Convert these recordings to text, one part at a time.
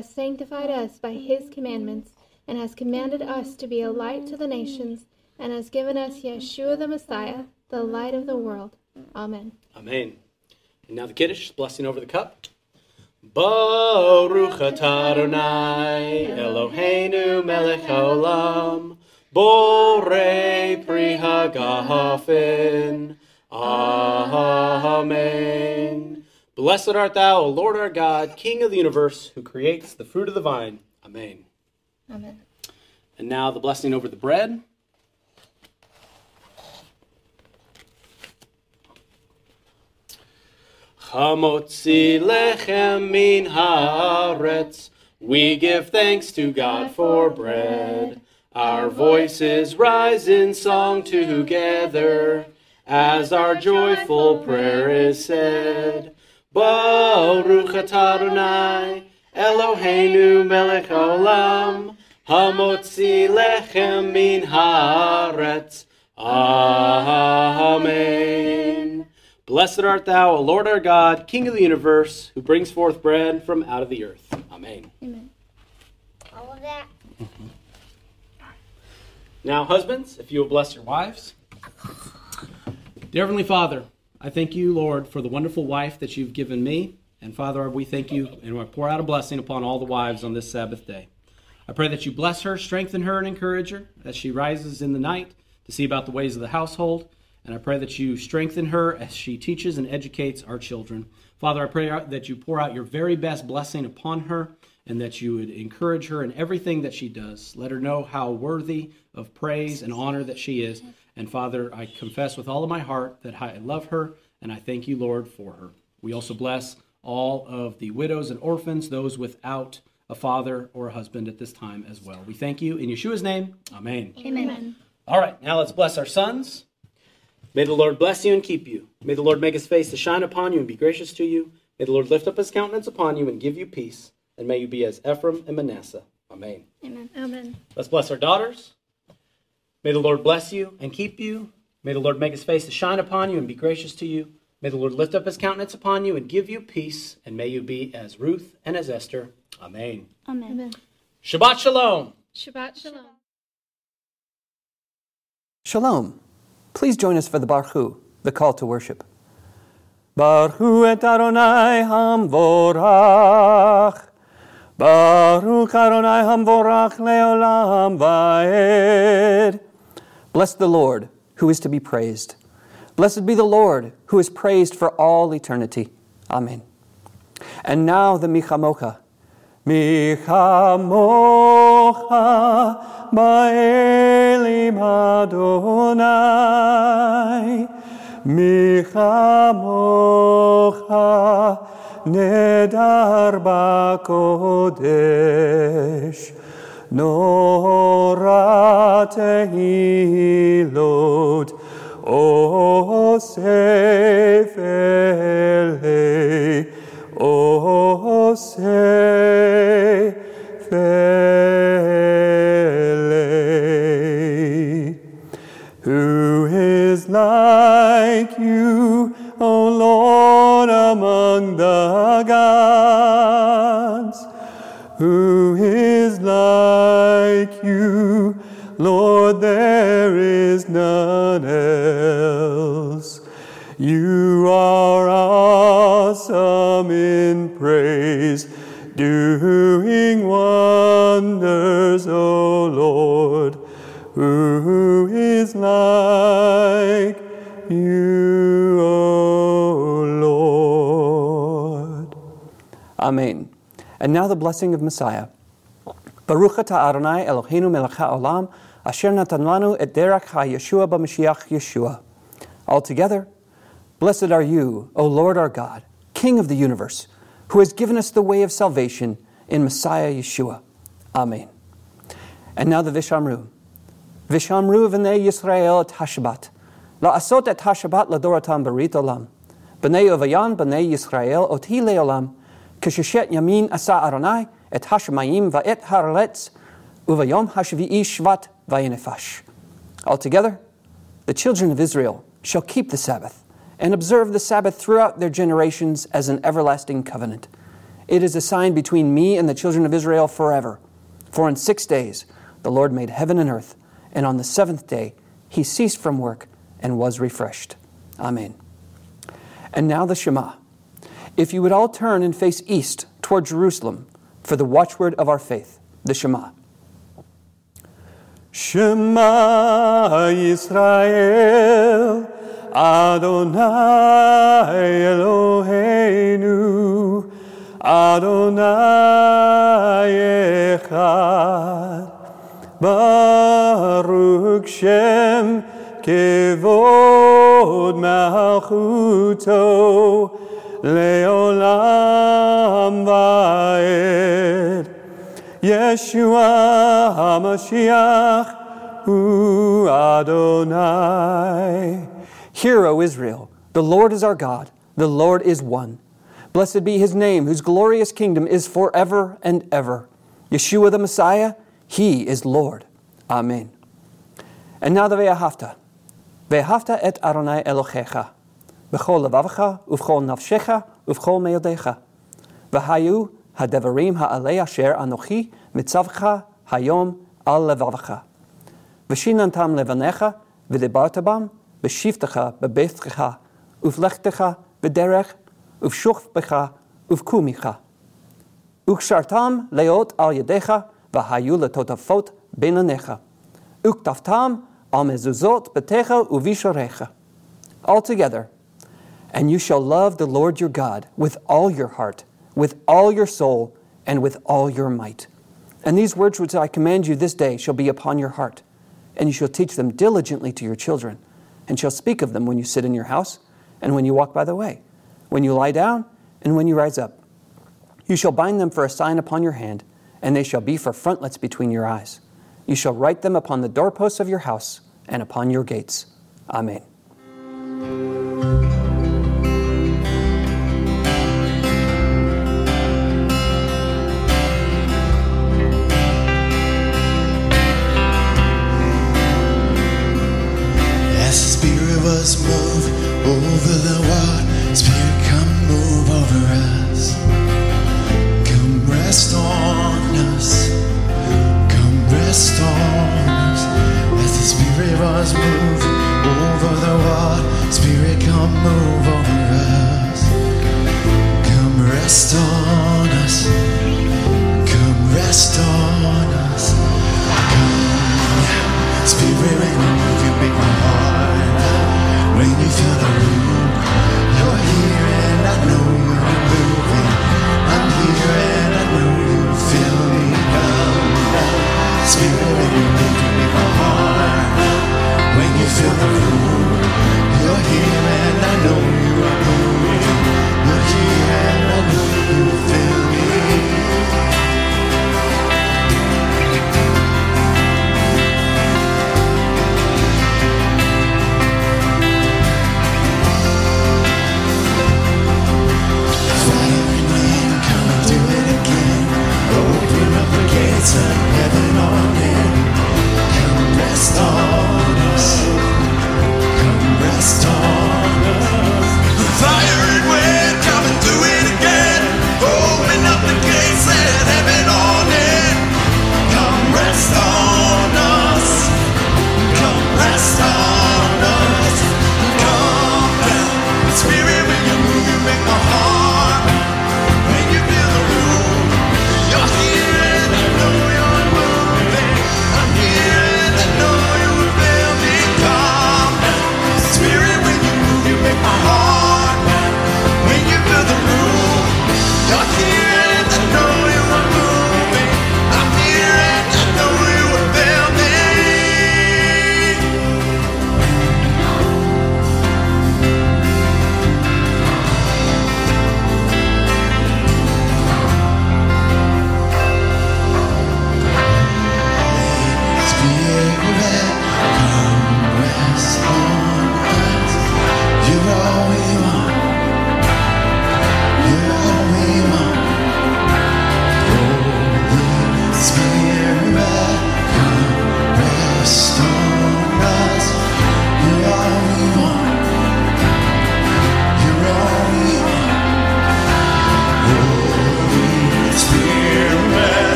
has sanctified us by his commandments, and has commanded us to be a light to the nations, and has given us Yeshua the Messiah, the light of the world. Amen. Amen. And now the Kiddush, blessing over the cup. Baruch Adonai, Eloheinu melech haolam, borei pri hagafen. Amen. Blessed art thou, O Lord our God, King of the universe, who creates the fruit of the vine. Amen. Amen. And now the blessing over the bread. Hamotzi lechem min haaretz. We give thanks to God for bread. Our voices rise in song together as our joyful prayer is said. Baruch atah Eloheinu melech haolam, hamotzi lechem min haaretz. Amen. Blessed art thou, O Lord our God, King of the universe, who brings forth bread from out of the earth. Amen. Amen. All of that. Now, husbands, if you will bless your wives. Dear Heavenly Father, I thank you, Lord, for the wonderful wife that you've given me. And Father, we thank you and we pour out a blessing upon all the wives on this Sabbath day. I pray that you bless her, strengthen her, and encourage her as she rises in the night to see about the ways of the household. And I pray that you strengthen her as she teaches and educates our children. Father, I pray that you pour out your very best blessing upon her and that you would encourage her in everything that she does. Let her know how worthy of praise and honor that she is. And Father, I confess with all of my heart that I love her and I thank you, Lord, for her. We also bless all of the widows and orphans, those without a father or a husband at this time as well. We thank you in Yeshua's name. Amen. Amen. All right, now let's bless our sons. May the Lord bless you and keep you. May the Lord make his face to shine upon you and be gracious to you. May the Lord lift up his countenance upon you and give you peace. And may you be as Ephraim and Manasseh. Amen. Amen. Amen. Let's bless our daughters. May the Lord bless you and keep you. May the Lord make his face to shine upon you and be gracious to you. May the Lord lift up his countenance upon you and give you peace. And may you be as Ruth and as Esther. Amen. Amen. Amen. Shabbat Shalom. Shabbat Shalom. Shalom. Please join us for the Barhu, the call to worship. Baruch et Adonai hamvorach. Baruch Adonai hamvorach leolam vaed. Bless the Lord, who is to be praised. Blessed be the Lord, who is praised for all eternity. Amen. And now the Michamocha. Michamocha ba'elim Adonai. Michamocha nedar ba'kodesh. Nora tehilot o sefele There is none else. You are awesome in praise, doing wonders, O Lord. Who is like you, O Lord? Amen. And now the blessing of Messiah. Baruch atah Adonai Eloheinu melech haolam, asher natan lanu et derech ha-Yeshua b'Mashiach Yeshua. Altogether, blessed are you, O Lord our God, King of the universe, who has given us the way of salvation in Messiah Yeshua. Amen. And now the Vishamru. Vishamru v'nei Yisrael et Hashabat. La'asot et Hashabat ladoratam berit olam. B'nei Ovayan b'nei Yisrael oti leolam. Kisheshet yamin asa Adonai et Hashemayim va'et haaretz. Uvayom hashvi'i shvat Altogether, the children of Israel shall keep the Sabbath and observe the Sabbath throughout their generations as an everlasting covenant. It is a sign between me and the children of Israel forever. For in six days the Lord made heaven and earth, and on the seventh day he ceased from work and was refreshed. Amen. And now the Shema. If you would all turn and face east toward Jerusalem for the watchword of our faith, the Shema. Shema Yisrael, Adonai Eloheinu, Adonai Echad, Baruch Shem Kevod Malchuto, Leolam Vaed. Yeshua HaMashiach Hu Adonai. Hear, O Israel, the Lord is our God, the Lord is one. Blessed be his name, whose glorious kingdom is forever and ever. Yeshua the Messiah, he is Lord. Amen. And now the Ve'ahavta. Ve'ahavta et Adonai Elochecha. B'chol levavcha, uv'chol nafshecha, uv'chol meodecha. V'hayu הדברים האלה אשר אנוכי מצווך היום על לבבך. ושיננתם לבניך ודיברת בם בשבתך בביתך ובלכתך בדרך ובשוכבך ובקומך. וקשרתם להיות על ידיך והיו לטוטפות בין עיניך. וכתבתם על מזוזות ביתך ובישוריך. Altogether, and you shall love the Lord your God with all your heart, with all your soul, and with all your might. And these words which I command you this day shall be upon your heart, and you shall teach them diligently to your children, and shall speak of them when you sit in your house, and when you walk by the way, when you lie down, and when you rise up. You shall bind them for a sign upon your hand, and they shall be for frontlets between your eyes. You shall write them upon the doorposts of your house and upon your gates. Amen.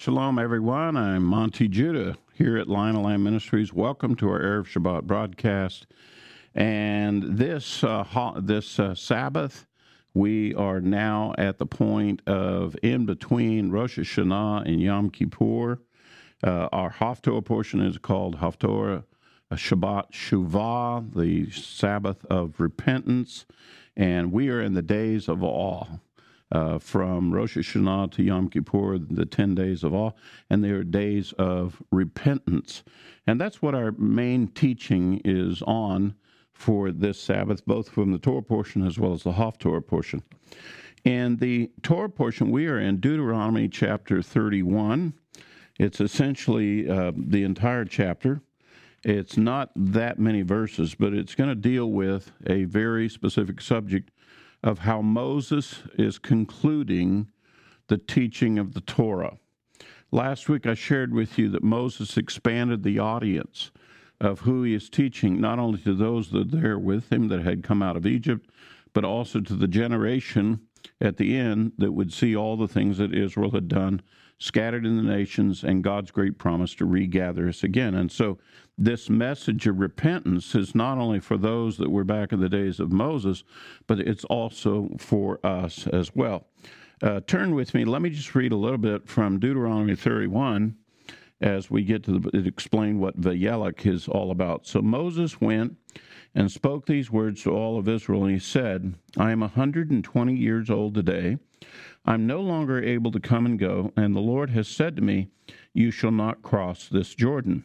Shalom, everyone. I'm Monty Judah here at Lion and Lamb Ministries. Welcome to our Erev Shabbat broadcast. And this uh, ho- this uh, Sabbath, we are now at the point of in between Rosh Hashanah and Yom Kippur. Uh, our Haftorah portion is called Haftorah Shabbat Shuvah, the Sabbath of repentance, and we are in the days of awe uh, from Rosh Hashanah to Yom Kippur, the 10 days of awe, and they are days of repentance. And that's what our main teaching is on for this Sabbath, both from the Torah portion as well as the Haftorah portion. In the Torah portion, we are in Deuteronomy chapter 31. It's essentially uh, the entire chapter. It's not that many verses, but it's going to deal with a very specific subject of how Moses is concluding the teaching of the Torah. Last week I shared with you that Moses expanded the audience of who he is teaching, not only to those that are there with him that had come out of Egypt, but also to the generation at the end that would see all the things that Israel had done, scattered in the nations, and God's great promise to regather us again. And so, this message of repentance is not only for those that were back in the days of Moses, but it's also for us as well. Uh, turn with me. Let me just read a little bit from Deuteronomy 31 as we get to the, explain what Vayelach is all about. So Moses went and spoke these words to all of Israel, and he said, I am a 120 years old today. I'm no longer able to come and go, and the Lord has said to me, You shall not cross this Jordan.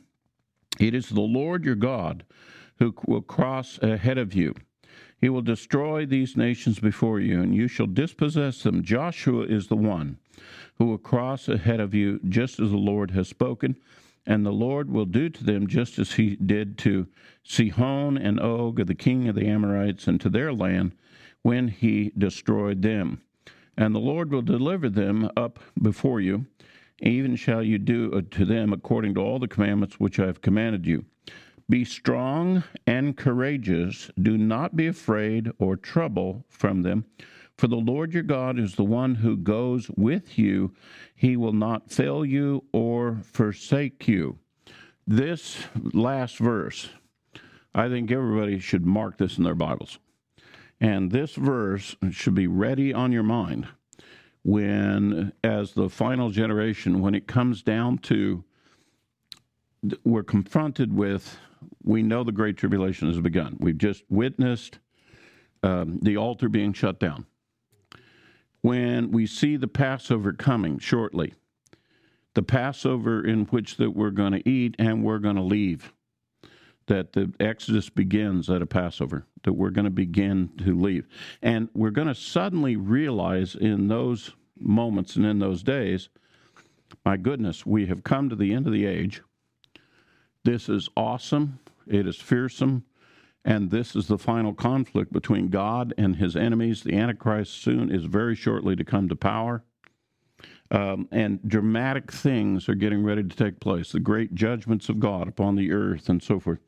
It is the Lord your God who will cross ahead of you. He will destroy these nations before you, and you shall dispossess them. Joshua is the one who will cross ahead of you, just as the Lord has spoken. And the Lord will do to them just as he did to Sihon and Og, the king of the Amorites, and to their land when he destroyed them. And the Lord will deliver them up before you, even shall you do uh, to them according to all the commandments which I have commanded you. Be strong and courageous. Do not be afraid or trouble from them. For the Lord your God is the one who goes with you. He will not fail you or forsake you. This last verse, I think everybody should mark this in their Bibles. And this verse should be ready on your mind when, as the final generation, when it comes down to we're confronted with, we know the Great Tribulation has begun. We've just witnessed um, the altar being shut down. When we see the Passover coming shortly, the Passover in which that we're going to eat and we're going to leave, that the Exodus begins at a Passover, that we're going to begin to leave. And we're going to suddenly realize in those moments and in those days, my goodness, we have come to the end of the age. This is awesome. It is fearsome. And this is the final conflict between God and his enemies. The Antichrist soon is very shortly to come to power. Um, and dramatic things are getting ready to take place. The great judgments of God upon the earth and so forth.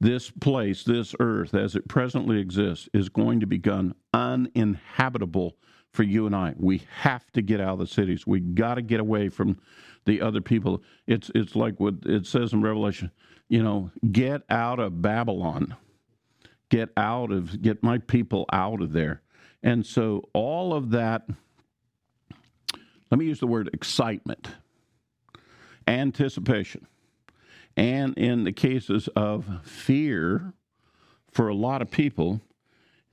This place, this earth, as it presently exists, is going to become uninhabitable for you and I. We have to get out of the cities. We got to get away from the other people. It's it's like what it says in Revelation. You know, get out of Babylon. Get out of get my people out of there. And so all of that. Let me use the word excitement, anticipation, and in the cases of fear for a lot of people,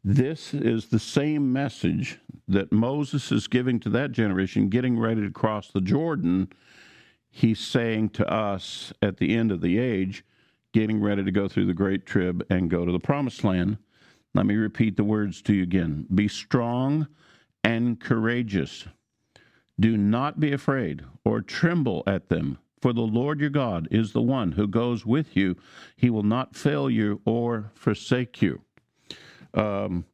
This is the same message that Moses is giving to that generation, getting ready to cross the Jordan. He's saying to us at the end of the age, getting ready to go through the great trib and go to the promised land. Let me repeat the words to you again Be strong and courageous. Do not be afraid or tremble at them, for the Lord your God is the one who goes with you. He will not fail you or forsake you. Um,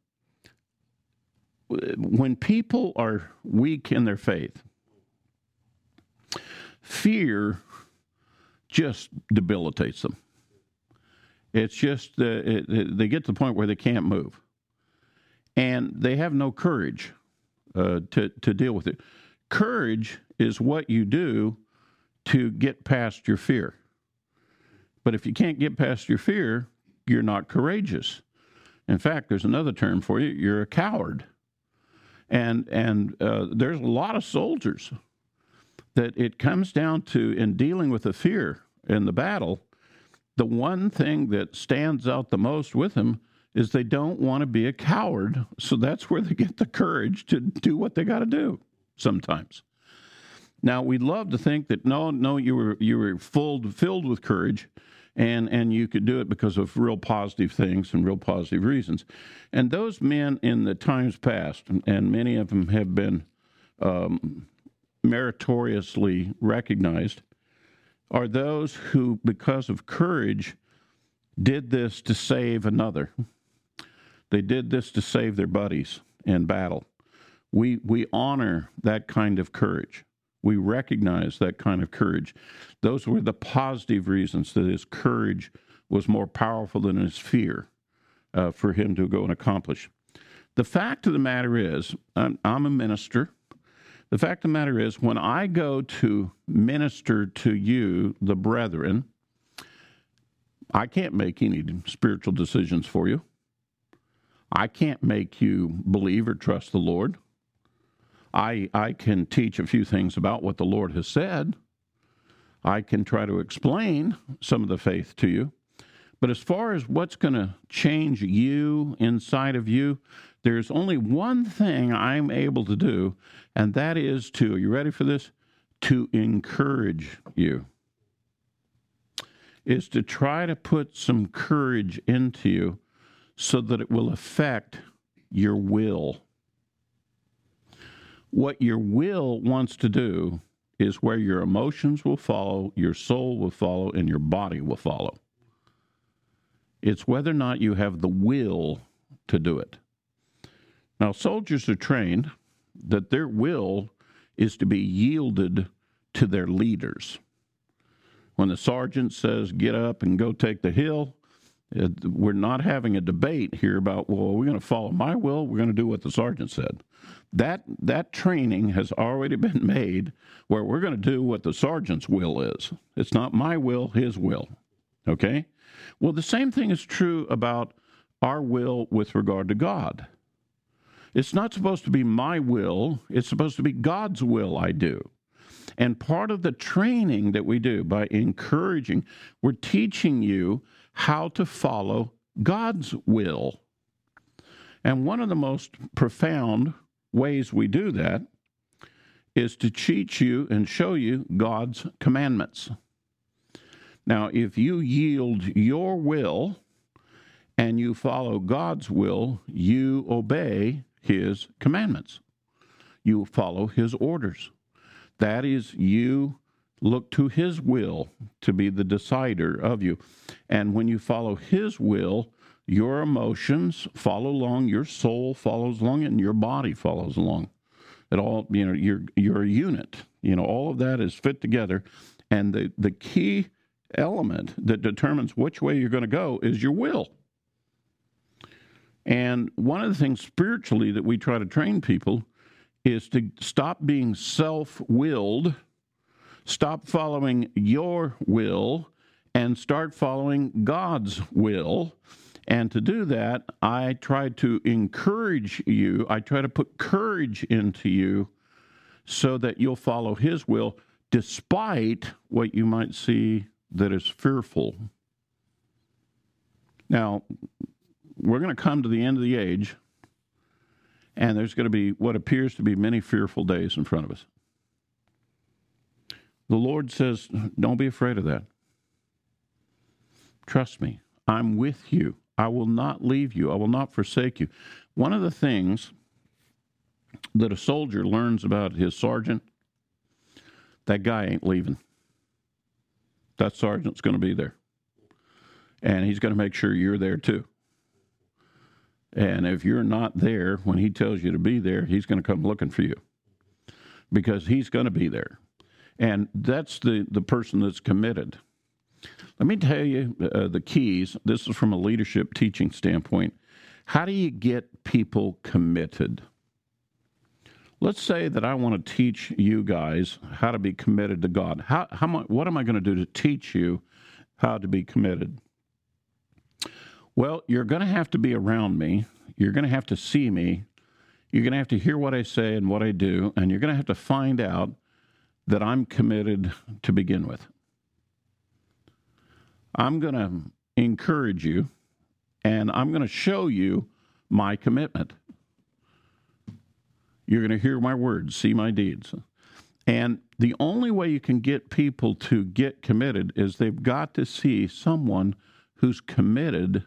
when people are weak in their faith, fear just debilitates them. It's just uh, it, it, they get to the point where they can't move, and they have no courage uh, to to deal with it. Courage is what you do to get past your fear. But if you can't get past your fear, you're not courageous. In fact, there's another term for you. You're a coward. And and uh, there's a lot of soldiers that it comes down to in dealing with the fear in the battle. The one thing that stands out the most with them is they don't want to be a coward. So that's where they get the courage to do what they got to do sometimes. Now we'd love to think that no, no, you were you were full filled with courage, and and you could do it because of real positive things and real positive reasons. And those men in the times past, and many of them have been um, meritoriously recognized, are those who, because of courage, did this to save another. They did this to save their buddies in battle. We we honor that kind of courage. We recognize that kind of courage. Those were the positive reasons that his courage was more powerful than his fear uh, for him to go and accomplish. The fact of the matter is, I'm, I'm a minister. The fact of the matter is, when I go to minister to you, the brethren, I can't make any spiritual decisions for you. I can't make you believe or trust the Lord. I, I can teach a few things about what the Lord has said. I can try to explain some of the faith to you. But as far as what's going to change you inside of you, there's only one thing I'm able to do, and that is to, are you ready for this? To encourage you. Is to try to put some courage into you so that it will affect your will. What your will wants to do is where your emotions will follow, your soul will follow, and your body will follow. It's whether or not you have the will to do it. Now, soldiers are trained that their will is to be yielded to their leaders. When the sergeant says, get up and go take the hill, we're not having a debate here about, well, we're going to follow my will, we're going to do what the sergeant said. That, that training has already been made where we're going to do what the sergeant's will is. It's not my will, his will. Okay? Well, the same thing is true about our will with regard to God. It's not supposed to be my will, it's supposed to be God's will I do. And part of the training that we do by encouraging, we're teaching you how to follow God's will. And one of the most profound ways we do that is to teach you and show you God's commandments. Now, if you yield your will and you follow God's will, you obey His commandments. You follow His orders. That is, you look to His will to be the decider of you. And when you follow His will, your emotions follow along, your soul follows along, and your body follows along. It all, you know, you're you're a unit. You know, all of that is fit together. And the, the key element that determines which way you're going to go is your will. And one of the things spiritually that we try to train people is to stop being self willed, stop following your will, and start following God's will. And to do that, I try to encourage you, I try to put courage into you so that you'll follow His will despite what you might see that is fearful. Now, we're going to come to the end of the age, And there's going to be what appears to be many fearful days in front of us. The Lord says, Don't be afraid of that. Trust me, I'm with you. I will not leave you, I will not forsake you. One of the things that a soldier learns about his sergeant, that guy ain't leaving. That sergeant's going to be there. And he's going to make sure you're there too. And if you're not there when he tells you to be there, he's going to come looking for you because he's going to be there. And that's the, the person that's committed. Let me tell you uh, the keys. This is from a leadership teaching standpoint. How do you get people committed? Let's say that I want to teach you guys how to be committed to God. How, how what am I going to do to teach you how to be committed? Well, you're going to have to be around me. You're going to have to see me. You're going to have to hear what I say and what I do. And you're going to have to find out that I'm committed to begin with. I'm going to encourage you and I'm going to show you my commitment. You're going to hear my words, see my deeds. And the only way you can get people to get committed is they've got to see someone who's committed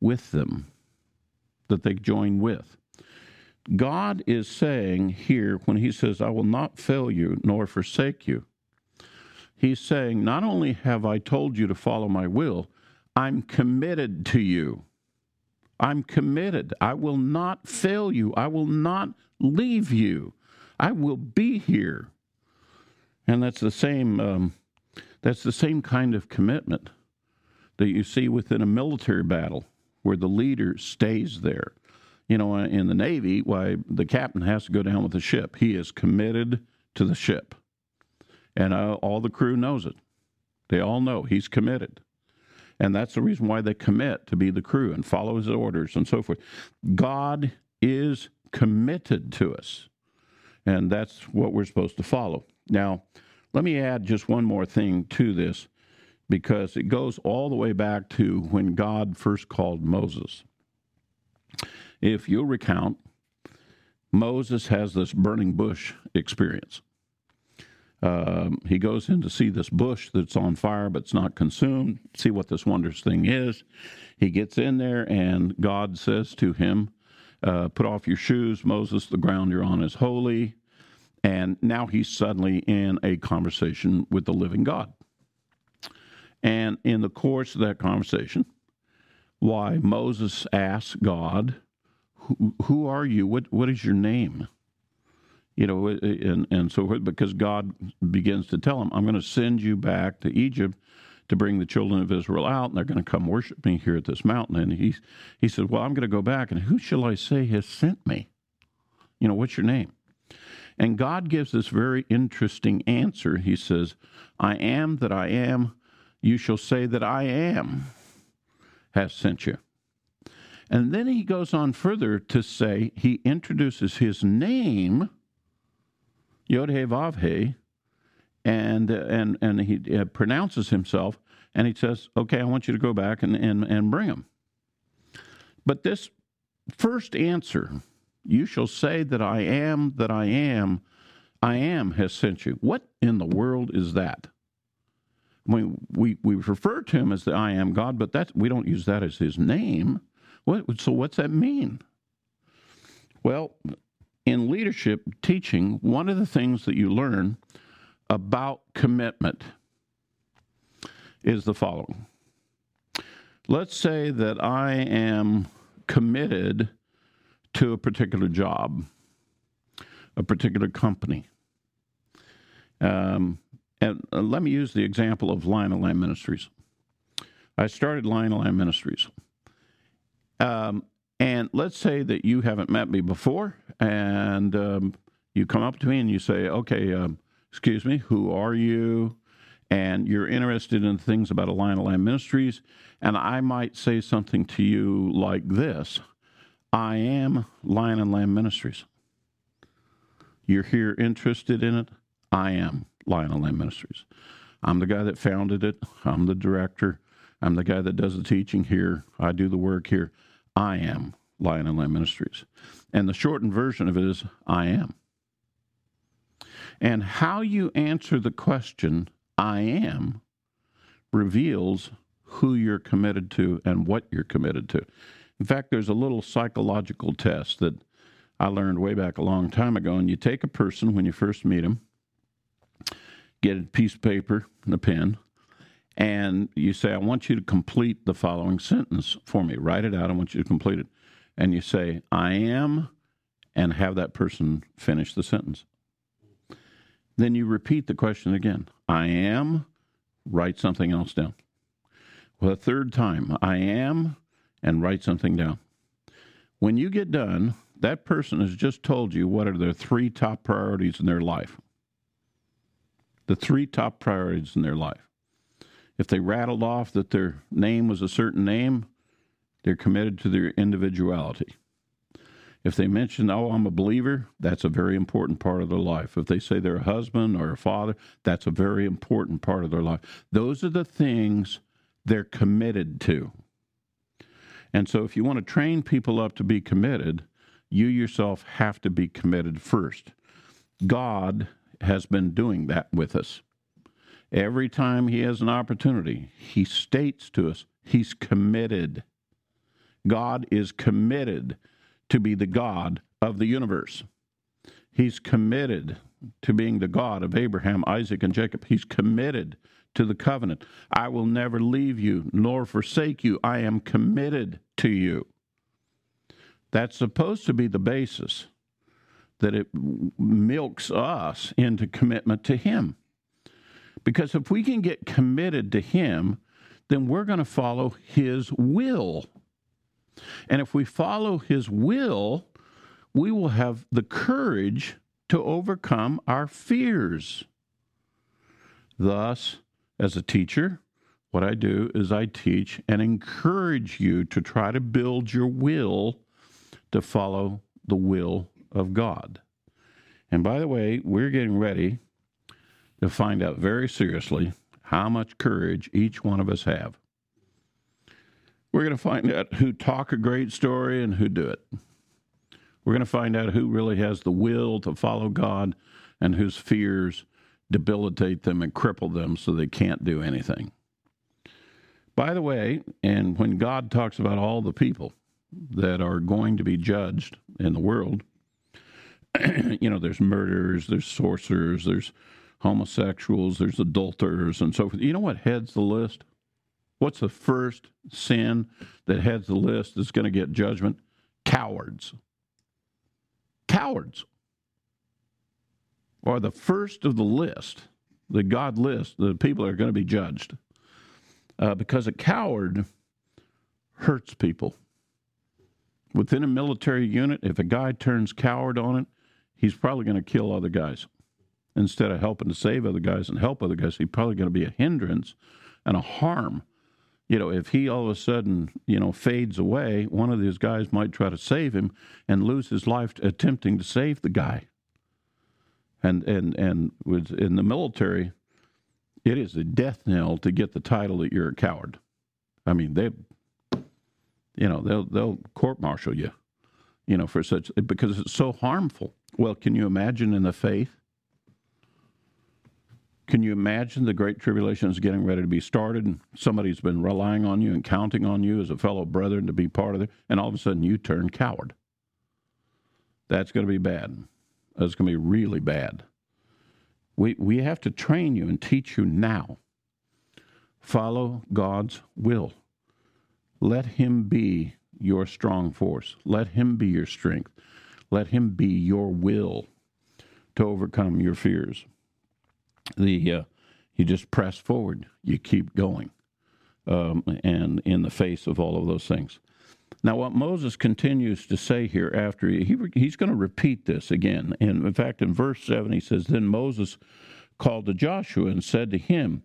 with them, that they join with. God is saying here when He says, I will not fail you nor forsake you, He's saying, Not only have I told you to follow my will, I'm committed to you. I'm committed. I will not fail you. I will not leave you. I will be here. And that's the same. Um, that's the same kind of commitment that you see within a military battle, where the leader stays there. You know, in the Navy, why the captain has to go down with the ship. He is committed to the ship, and uh, all the crew knows it. They all know he's committed. And that's the reason why they commit to be the crew and follow his orders and so forth. God is committed to us. And that's what we're supposed to follow. Now, let me add just one more thing to this because it goes all the way back to when God first called Moses. If you'll recount, Moses has this burning bush experience. Um, he goes in to see this bush that's on fire but it's not consumed, see what this wondrous thing is. He gets in there, and God says to him, uh, Put off your shoes, Moses, the ground you're on is holy. And now he's suddenly in a conversation with the living God. And in the course of that conversation, why Moses asks God, Who, who are you? What, what is your name? You know, and, and so forth, because God begins to tell him, I'm going to send you back to Egypt to bring the children of Israel out, and they're going to come worship me here at this mountain. And he, he said, Well, I'm going to go back, and who shall I say has sent me? You know, what's your name? And God gives this very interesting answer. He says, I am that I am. You shall say that I am has sent you. And then he goes on further to say, he introduces his name Yod He Vav He, and and and he uh, pronounces himself, and he says, "Okay, I want you to go back and and and bring him." But this first answer, "You shall say that I am that I am, I am," has sent you. What in the world is that? Mean, we we refer to him as the I am God, but that we don't use that as his name. What, so what's that mean? Well, in leadership teaching, one of the things that you learn about commitment is the following. Let's say that I am committed to a particular job, a particular company. Um, and uh, let me use the example of and Lamb Ministries. I started and Lamb Ministries. Um, and let's say that you haven't met me before, and um, you come up to me and you say, "Okay, um, excuse me, who are you?" And you're interested in things about Lion and Lamb Ministries, and I might say something to you like this: "I am Lion and Lamb Ministries." You're here interested in it. I am Lion and Lamb Ministries. I'm the guy that founded it. I'm the director. I'm the guy that does the teaching here. I do the work here. I am Lion and Lamb Ministries. And the shortened version of it is I am. And how you answer the question, I am, reveals who you're committed to and what you're committed to. In fact, there's a little psychological test that I learned way back a long time ago. And you take a person when you first meet them, get a piece of paper and a pen, and you say, I want you to complete the following sentence for me. Write it out. I want you to complete it. And you say, I am, and have that person finish the sentence. Then you repeat the question again. I am, write something else down. Well, a third time, I am, and write something down. When you get done, that person has just told you what are their three top priorities in their life. The three top priorities in their life. If they rattled off that their name was a certain name, they're committed to their individuality. If they mention, oh, I'm a believer, that's a very important part of their life. If they say they're a husband or a father, that's a very important part of their life. Those are the things they're committed to. And so, if you want to train people up to be committed, you yourself have to be committed first. God has been doing that with us. Every time He has an opportunity, He states to us, He's committed. God is committed to be the God of the universe. He's committed to being the God of Abraham, Isaac, and Jacob. He's committed to the covenant. I will never leave you nor forsake you. I am committed to you. That's supposed to be the basis that it milks us into commitment to Him. Because if we can get committed to Him, then we're going to follow His will. And if we follow His will, we will have the courage to overcome our fears. Thus, as a teacher, what I do is I teach and encourage you to try to build your will to follow the will of God. And by the way, we're getting ready to find out very seriously how much courage each one of us have. We're going to find out who talk a great story and who do it. We're going to find out who really has the will to follow God and whose fears debilitate them and cripple them so they can't do anything. By the way, and when God talks about all the people that are going to be judged in the world, you know, there's murderers, there's sorcerers, there's homosexuals, there's adulterers, and so forth. You know what heads the list? What's the first sin that heads the list that's going to get judgment? Cowards. Cowards are the first of the list, the God list, the people are going to be judged. Uh, because a coward hurts people. Within a military unit, if a guy turns coward on it, he's probably going to kill other guys. Instead of helping to save other guys and help other guys, he's probably going to be a hindrance and a harm. You know, if he all of a sudden, you know, fades away, one of these guys might try to save him and lose his life attempting to save the guy and and and with in the military, it is a death knell to get the title that you're a coward. I mean, they, you know, they'll they'll court martial you, you know, for such because it's so harmful. Well, can you imagine in the faith? Can you imagine the great tribulation is getting ready to be started, and somebody's been relying on you and counting on you as a fellow brethren to be part of it, and all of a sudden you turn coward? That's going to be bad. That's going to be really bad. We, we have to train you and teach you now. Follow God's will. Let Him be your strong force. Let Him be your strength. Let Him be your will to overcome your fears. The uh, you just press forward. You keep going, um, and in the face of all of those things. Now, what Moses continues to say here after he, he's going to repeat this again. And in fact, in verse 7, he says, Then Moses called to Joshua and said to him,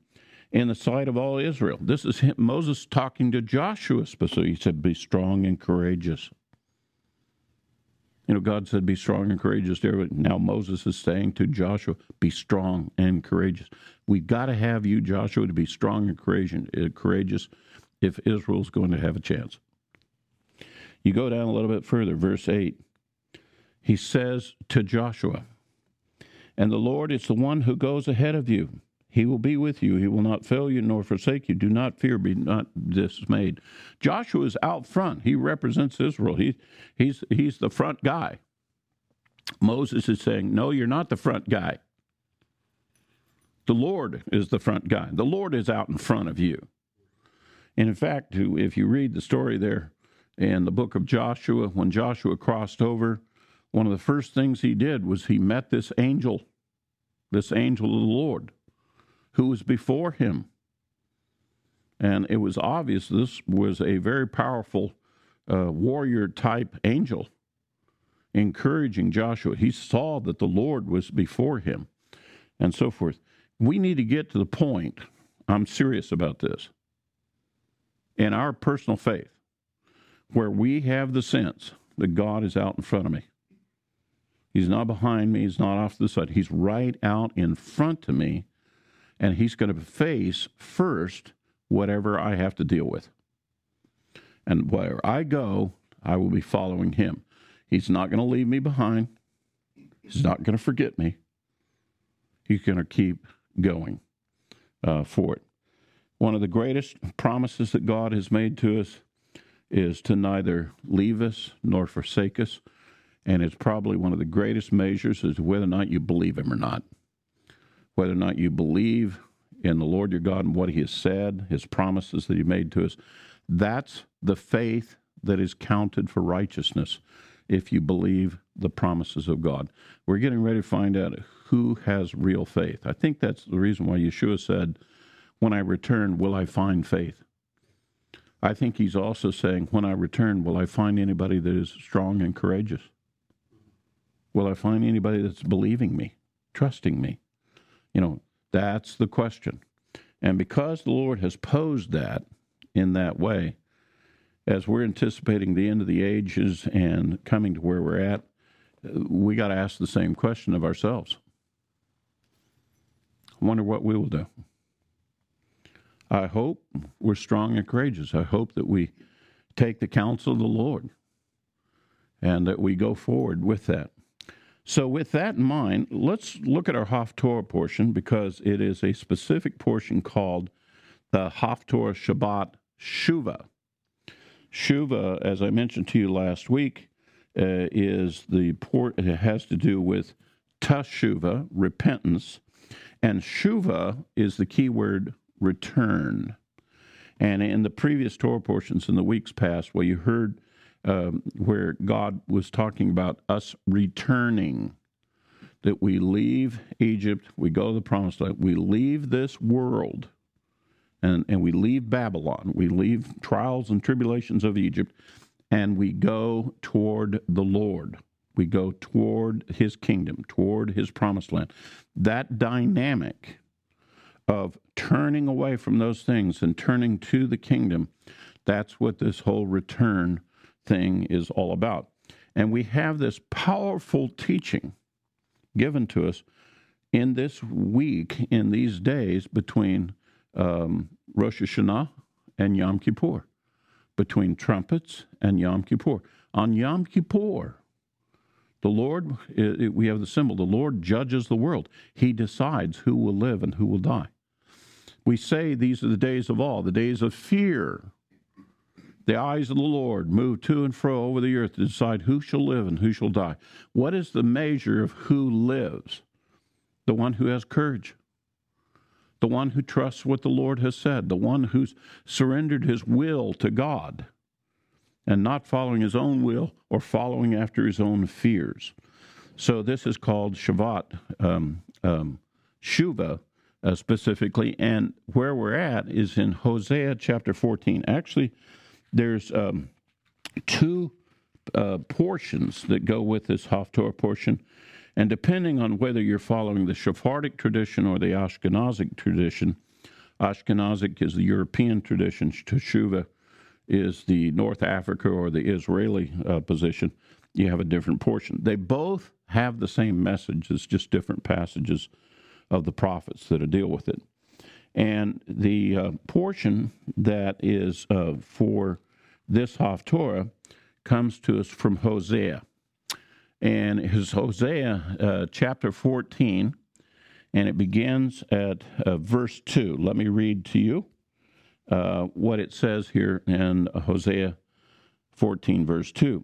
in the sight of all Israel. This is him, Moses talking to Joshua specifically. He said, Be strong and courageous. You know, God said, Be strong and courageous there. But now Moses is saying to Joshua, Be strong and courageous. We've got to have you, Joshua, to be strong and uh, courageous if Israel's going to have a chance. You go down a little bit further, verse 8. He says to Joshua, And the Lord is the one who goes ahead of you. He will be with you. He will not fail you nor forsake you. Do not fear, be not dismayed. Joshua is out front. He represents Israel. He, he's, he's the front guy. Moses is saying, No, you're not the front guy. The Lord is the front guy. The Lord is out in front of you. And in fact, if you read the story there in the book of Joshua, when Joshua crossed over, one of the first things he did was he met this angel, this angel of the Lord, who was before him. And it was obvious this was a very powerful uh, warrior type angel encouraging Joshua. He saw that the Lord was before him and so forth. We need to get to the point, I'm serious about this, in our personal faith, where we have the sense that God is out in front of me. He's not behind me, he's not off to the side. He's right out in front of me, and he's going to face first whatever I have to deal with. And where I go, I will be following him. He's not going to leave me behind. He's not going to forget me. He's going to keep going uh, for it. One of the greatest promises that God has made to us is to neither leave us nor forsake us. And it's probably one of the greatest measures as to whether or not you believe Him or not. Whether or not you believe in the Lord your God and what He has said, His promises that He made to us. That's the faith that is counted for righteousness if you believe the promises of God. We're getting ready to find out who has real faith. I think that's the reason why Yeshua said, When I return, will I find faith? I think he's also saying, When I return, will I find anybody that is strong and courageous? Will I find anybody that's believing me, trusting me? You know, that's the question. And because the Lord has posed that in that way, as we're anticipating the end of the ages and coming to where we're at, we got to ask the same question of ourselves. I wonder what we will do. I hope we're strong and courageous. I hope that we take the counsel of the Lord and that we go forward with that. So, with that in mind, let's look at our Haftorah portion because it is a specific portion called the Haftorah Shabbat Shuva. Shuva, as I mentioned to you last week, uh, is the port. It has to do with teshuva, repentance, and shuva is the key word return. And in the previous Torah portions in the weeks past, where you heard um, where God was talking about us returning, that we leave Egypt, we go to the promised land, we leave this world and, and we leave Babylon, we leave trials and tribulations of Egypt, and we go toward the Lord. We go toward his kingdom, toward his promised land. That dynamic of turning away from those things and turning to the kingdom, that's what this whole return thing is all about. And we have this powerful teaching given to us in this week, in these days between um, Rosh Hashanah and Yom Kippur, between trumpets and Yom Kippur. On Yom Kippur, the Lord, we have the symbol, the Lord judges the world. He decides who will live and who will die. We say these are the days of awe, the days of fear. The eyes of the Lord move to and fro over the earth to decide who shall live and who shall die. What is the measure of who lives? The one who has courage the one who trusts what the Lord has said, the one who's surrendered his will to God and not following his own will or following after his own fears. So this is called Shabbat, um, um, Shuva uh, specifically. And where we're at is in Hosea chapter 14. Actually, there's um, two uh, portions that go with this Haftorah portion. And depending on whether you're following the Sephardic tradition or the Ashkenazic tradition, Ashkenazic is the European tradition, Teshuva is the North Africa or the Israeli uh, position. You have a different portion. They both have the same message, it's just different passages of the prophets that deal with it. And the uh, portion that is uh, for this Haftorah comes to us from Hosea. And his Hosea uh, chapter 14, and it begins at uh, verse 2. Let me read to you uh, what it says here in Hosea 14, verse 2.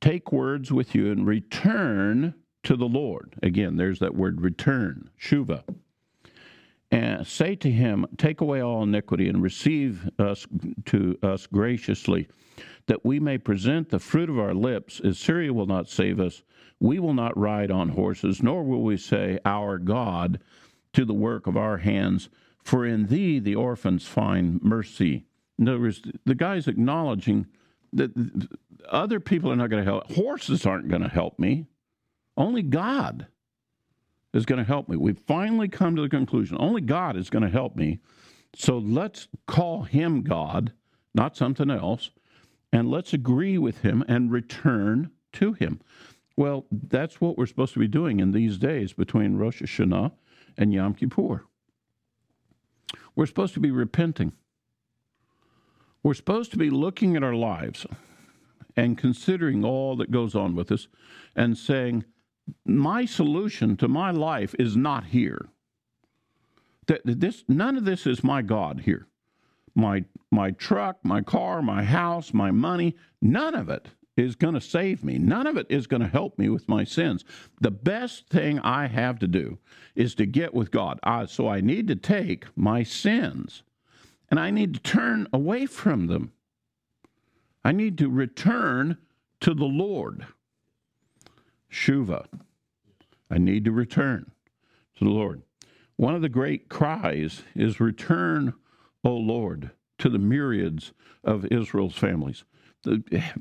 Take words with you and return to the Lord. Again, there's that word return, shuva. And say to him, Take away all iniquity and receive us to us graciously, that we may present the fruit of our lips. Assyria will not save us. We will not ride on horses, nor will we say, Our God, to the work of our hands. For in thee the orphans find mercy. In other words, the guy's acknowledging that other people are not going to help. Horses aren't going to help me. Only God is going to help me. We've finally come to the conclusion only God is going to help me. So let's call him God, not something else, and let's agree with him and return to him. Well, that's what we're supposed to be doing in these days between Rosh Hashanah and Yom Kippur. We're supposed to be repenting. We're supposed to be looking at our lives and considering all that goes on with us and saying, my solution to my life is not here. That this none of this is my God here. My my truck, my car, my house, my money, none of it is going to save me. None of it is going to help me with my sins. The best thing I have to do is to get with God. I, so I need to take my sins and I need to turn away from them. I need to return to the Lord. Shuva. I need to return to the Lord. One of the great cries is, Return, O Lord, to the myriads of Israel's families.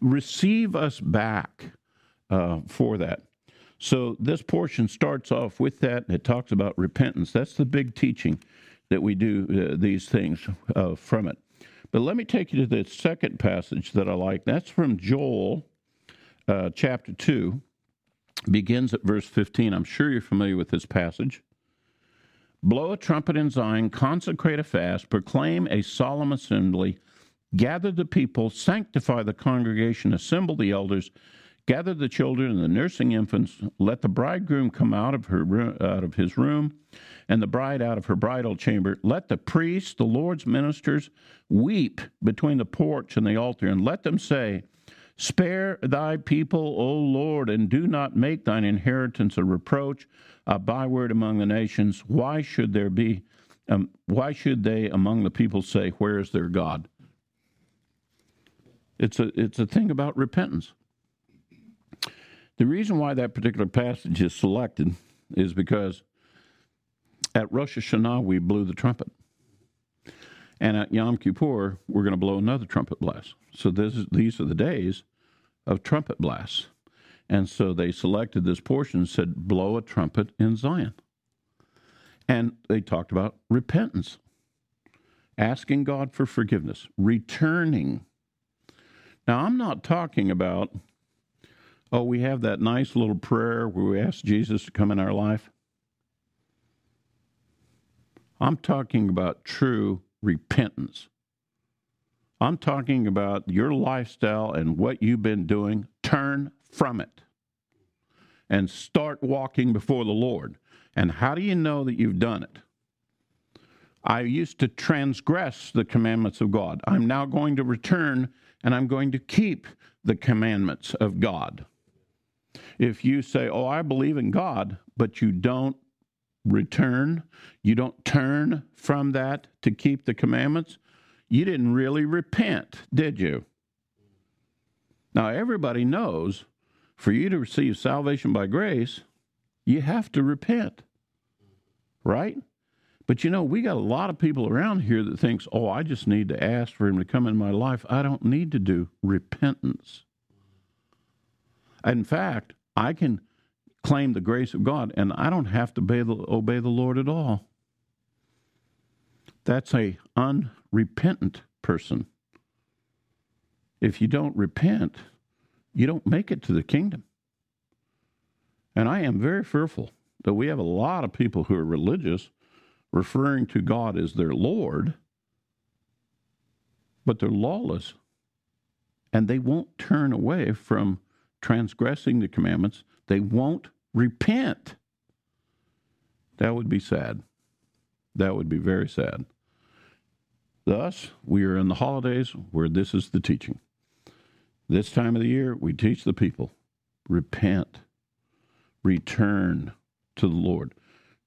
Receive us back uh, for that. So this portion starts off with that. and It talks about repentance. That's the big teaching that we do uh, these things uh, from it. But let me take you to the second passage that I like. That's from Joel uh, chapter 2 begins at verse 15. I'm sure you're familiar with this passage. Blow a trumpet in Zion, consecrate a fast, proclaim a solemn assembly, gather the people, sanctify the congregation, assemble the elders, gather the children and the nursing infants. Let the bridegroom come out of her out of his room, and the bride out of her bridal chamber. Let the priests, the Lord's ministers, weep between the porch and the altar, and let them say, Spare thy people, O Lord, and do not make thine inheritance a reproach, a byword among the nations. Why should there be, um, why should they among the people say, Where is their God? It's a, it's a thing about repentance. The reason why that particular passage is selected is because at Rosh Hashanah we blew the trumpet. And at Yom Kippur, we're going to blow another trumpet blast. So this these are the days of trumpet blasts. And so they selected this portion and said, blow a trumpet in Zion. And they talked about repentance, asking God for forgiveness, returning. Now, I'm not talking about, oh, we have that nice little prayer where we ask Jesus to come in our life. I'm talking about true repentance. I'm talking about your lifestyle and what you've been doing. Turn from it and start walking before the Lord. And how do you know that you've done it? I used to transgress the commandments of God. I'm now going to return and I'm going to keep the commandments of God. If you say, Oh, I believe in God, but you don't return, you don't turn from that to keep the commandments, you didn't really repent, did you? Now, everybody knows for you to receive salvation by grace, you have to repent, right? But you know, we got a lot of people around here that thinks, "Oh, I just need to ask for him to come in my life. I don't need to do repentance." In fact, I can claim the grace of God, and I don't have to obey the, obey the Lord at all. That's a unrepentant person. If you don't repent, you don't make it to the kingdom. And I am very fearful that we have a lot of people who are religious referring to God as their Lord, but they're lawless. and they won't turn away from transgressing the commandments. They won't repent. That would be sad. That would be very sad. Thus, we are in the holidays where this is the teaching. This time of the year, we teach the people repent, return to the Lord.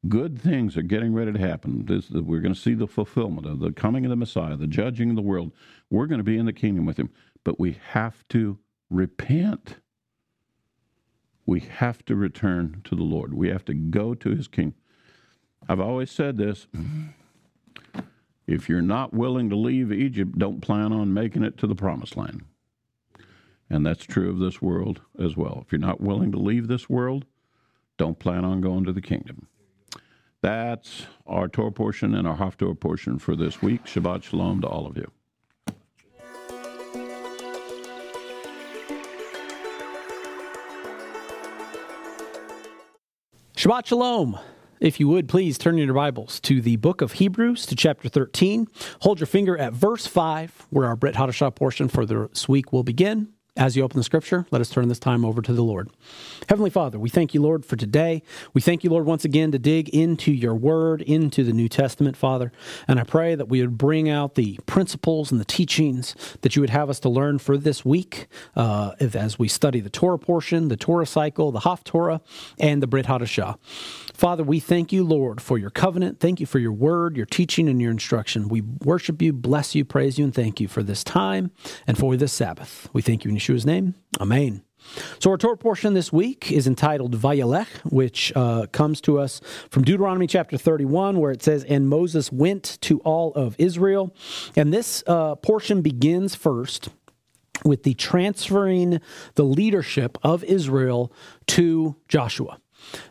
Good things are getting ready to happen. This, we're going to see the fulfillment of the coming of the Messiah, the judging of the world. We're going to be in the kingdom with him, but we have to repent. We have to return to the Lord. We have to go to his kingdom. I've always said this if you're not willing to leave Egypt, don't plan on making it to the promised land. And that's true of this world as well. If you're not willing to leave this world, don't plan on going to the kingdom. That's our Torah portion and our Haftorah portion for this week. Shabbat Shalom to all of you. Shabbat Shalom. If you would, please turn your Bibles to the book of Hebrews, to chapter 13. Hold your finger at verse 5, where our Brit Hadashah portion for this week will begin. As you open the scripture, let us turn this time over to the Lord. Heavenly Father, we thank you, Lord, for today. We thank you, Lord, once again to dig into your word, into the New Testament, Father. And I pray that we would bring out the principles and the teachings that you would have us to learn for this week uh, as we study the Torah portion, the Torah cycle, the Haftorah, and the Brit Hadashah. Father, we thank you, Lord, for your covenant. Thank you for your word, your teaching, and your instruction. We worship you, bless you, praise you, and thank you for this time and for this Sabbath. We thank you in Yeshua's name. Amen. So our Torah portion this week is entitled Vayelech, which uh, comes to us from Deuteronomy chapter 31, where it says, And Moses went to all of Israel. And this uh, portion begins first with the transferring the leadership of Israel to Joshua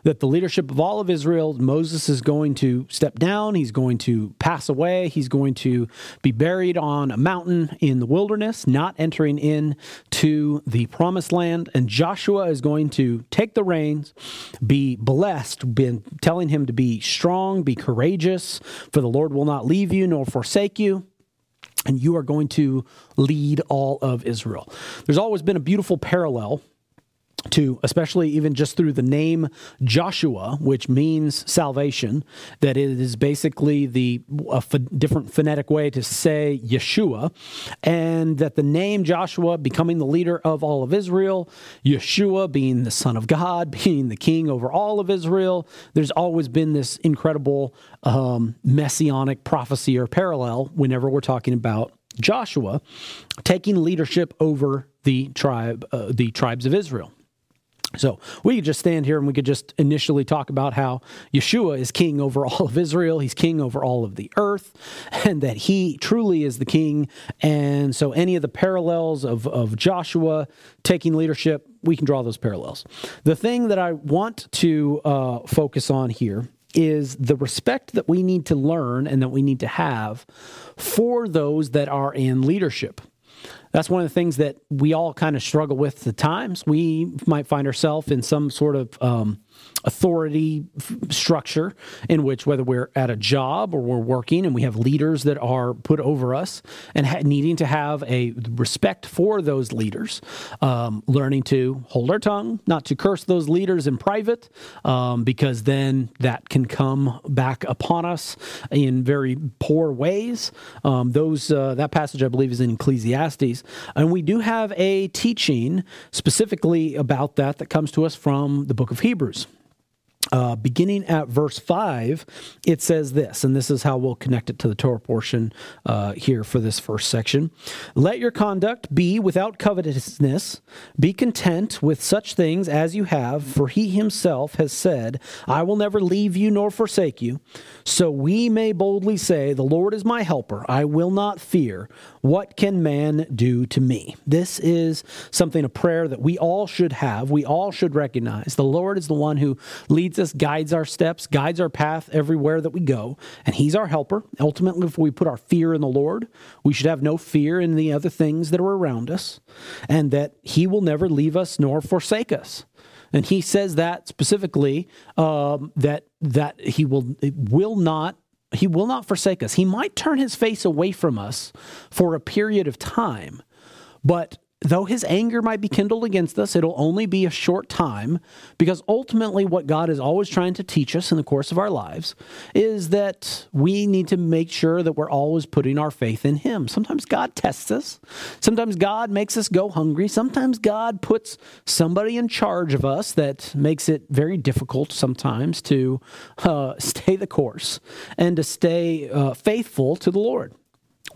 that the leadership of all of Israel, Moses is going to step down, he's going to pass away, he's going to be buried on a mountain in the wilderness, not entering in to the promised land, and Joshua is going to take the reins, be blessed, been telling him to be strong, be courageous, for the Lord will not leave you nor forsake you and you are going to lead all of Israel. There's always been a beautiful parallel to especially even just through the name Joshua, which means salvation, that it is basically the a different phonetic way to say Yeshua, and that the name Joshua becoming the leader of all of Israel, Yeshua being the Son of God, being the King over all of Israel. There's always been this incredible um, messianic prophecy or parallel whenever we're talking about Joshua taking leadership over the tribe, uh, the tribes of Israel. So we could just stand here and we could just initially talk about how Yeshua is king over all of Israel. He's king over all of the earth, and that he truly is the king. And so, any of the parallels of, of Joshua taking leadership, we can draw those parallels. The thing that I want to uh, focus on here is the respect that we need to learn and that we need to have for those that are in leadership that's one of the things that we all kind of struggle with at times. We might find ourselves in some sort of um, authority f- structure in which, whether we're at a job or we're working and we have leaders that are put over us and ha- needing to have a respect for those leaders, um, learning to hold our tongue, not to curse those leaders in private, um, because then that can come back upon us in very poor ways. Um, those uh, that passage, I believe, is in Ecclesiastes and we do have a teaching specifically about that that comes to us from the book of Hebrews. Uh, beginning at verse 5, it says this, and this is how we'll connect it to the Torah portion uh, here for this first section. Let your conduct be without covetousness. Be content with such things as you have, for he himself has said, I will never leave you nor forsake you. So we may boldly say, The Lord is my helper. I will not fear. What can man do to me? This is something, a prayer that we all should have. We all should recognize. The Lord is the one who leads us, guides our steps, guides our path everywhere that we go, and He's our helper. Ultimately, if we put our fear in the Lord, we should have no fear in the other things that are around us, and that He will never leave us nor forsake us. And he says that specifically um, that that he will will not he will not forsake us. He might turn his face away from us for a period of time, but though his anger might be kindled against us, it'll only be a short time because ultimately, what God is always trying to teach us in the course of our lives is that we need to make sure that we're always putting our faith in him. Sometimes God tests us, sometimes God makes us go hungry, sometimes God puts somebody in charge of us that makes it very difficult sometimes to uh, stay the course and to stay uh, faithful to the Lord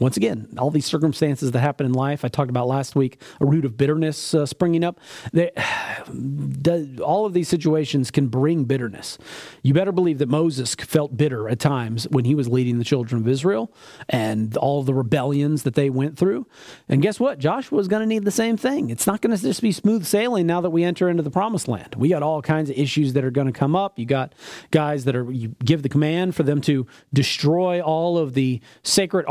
once again, all these circumstances that happen in life, I talked about last week, a root of bitterness uh, springing up. They, all of these situations can bring bitterness. You better believe that Moses felt bitter at times when he was leading the children of Israel and all the rebellions that they went through. And guess what? Joshua is going to need the same thing. It's not going to just be smooth sailing now that we enter into the promised land. We got all kinds of issues that are going to come up. You got guys that are, you give the command for them to destroy all of the sacred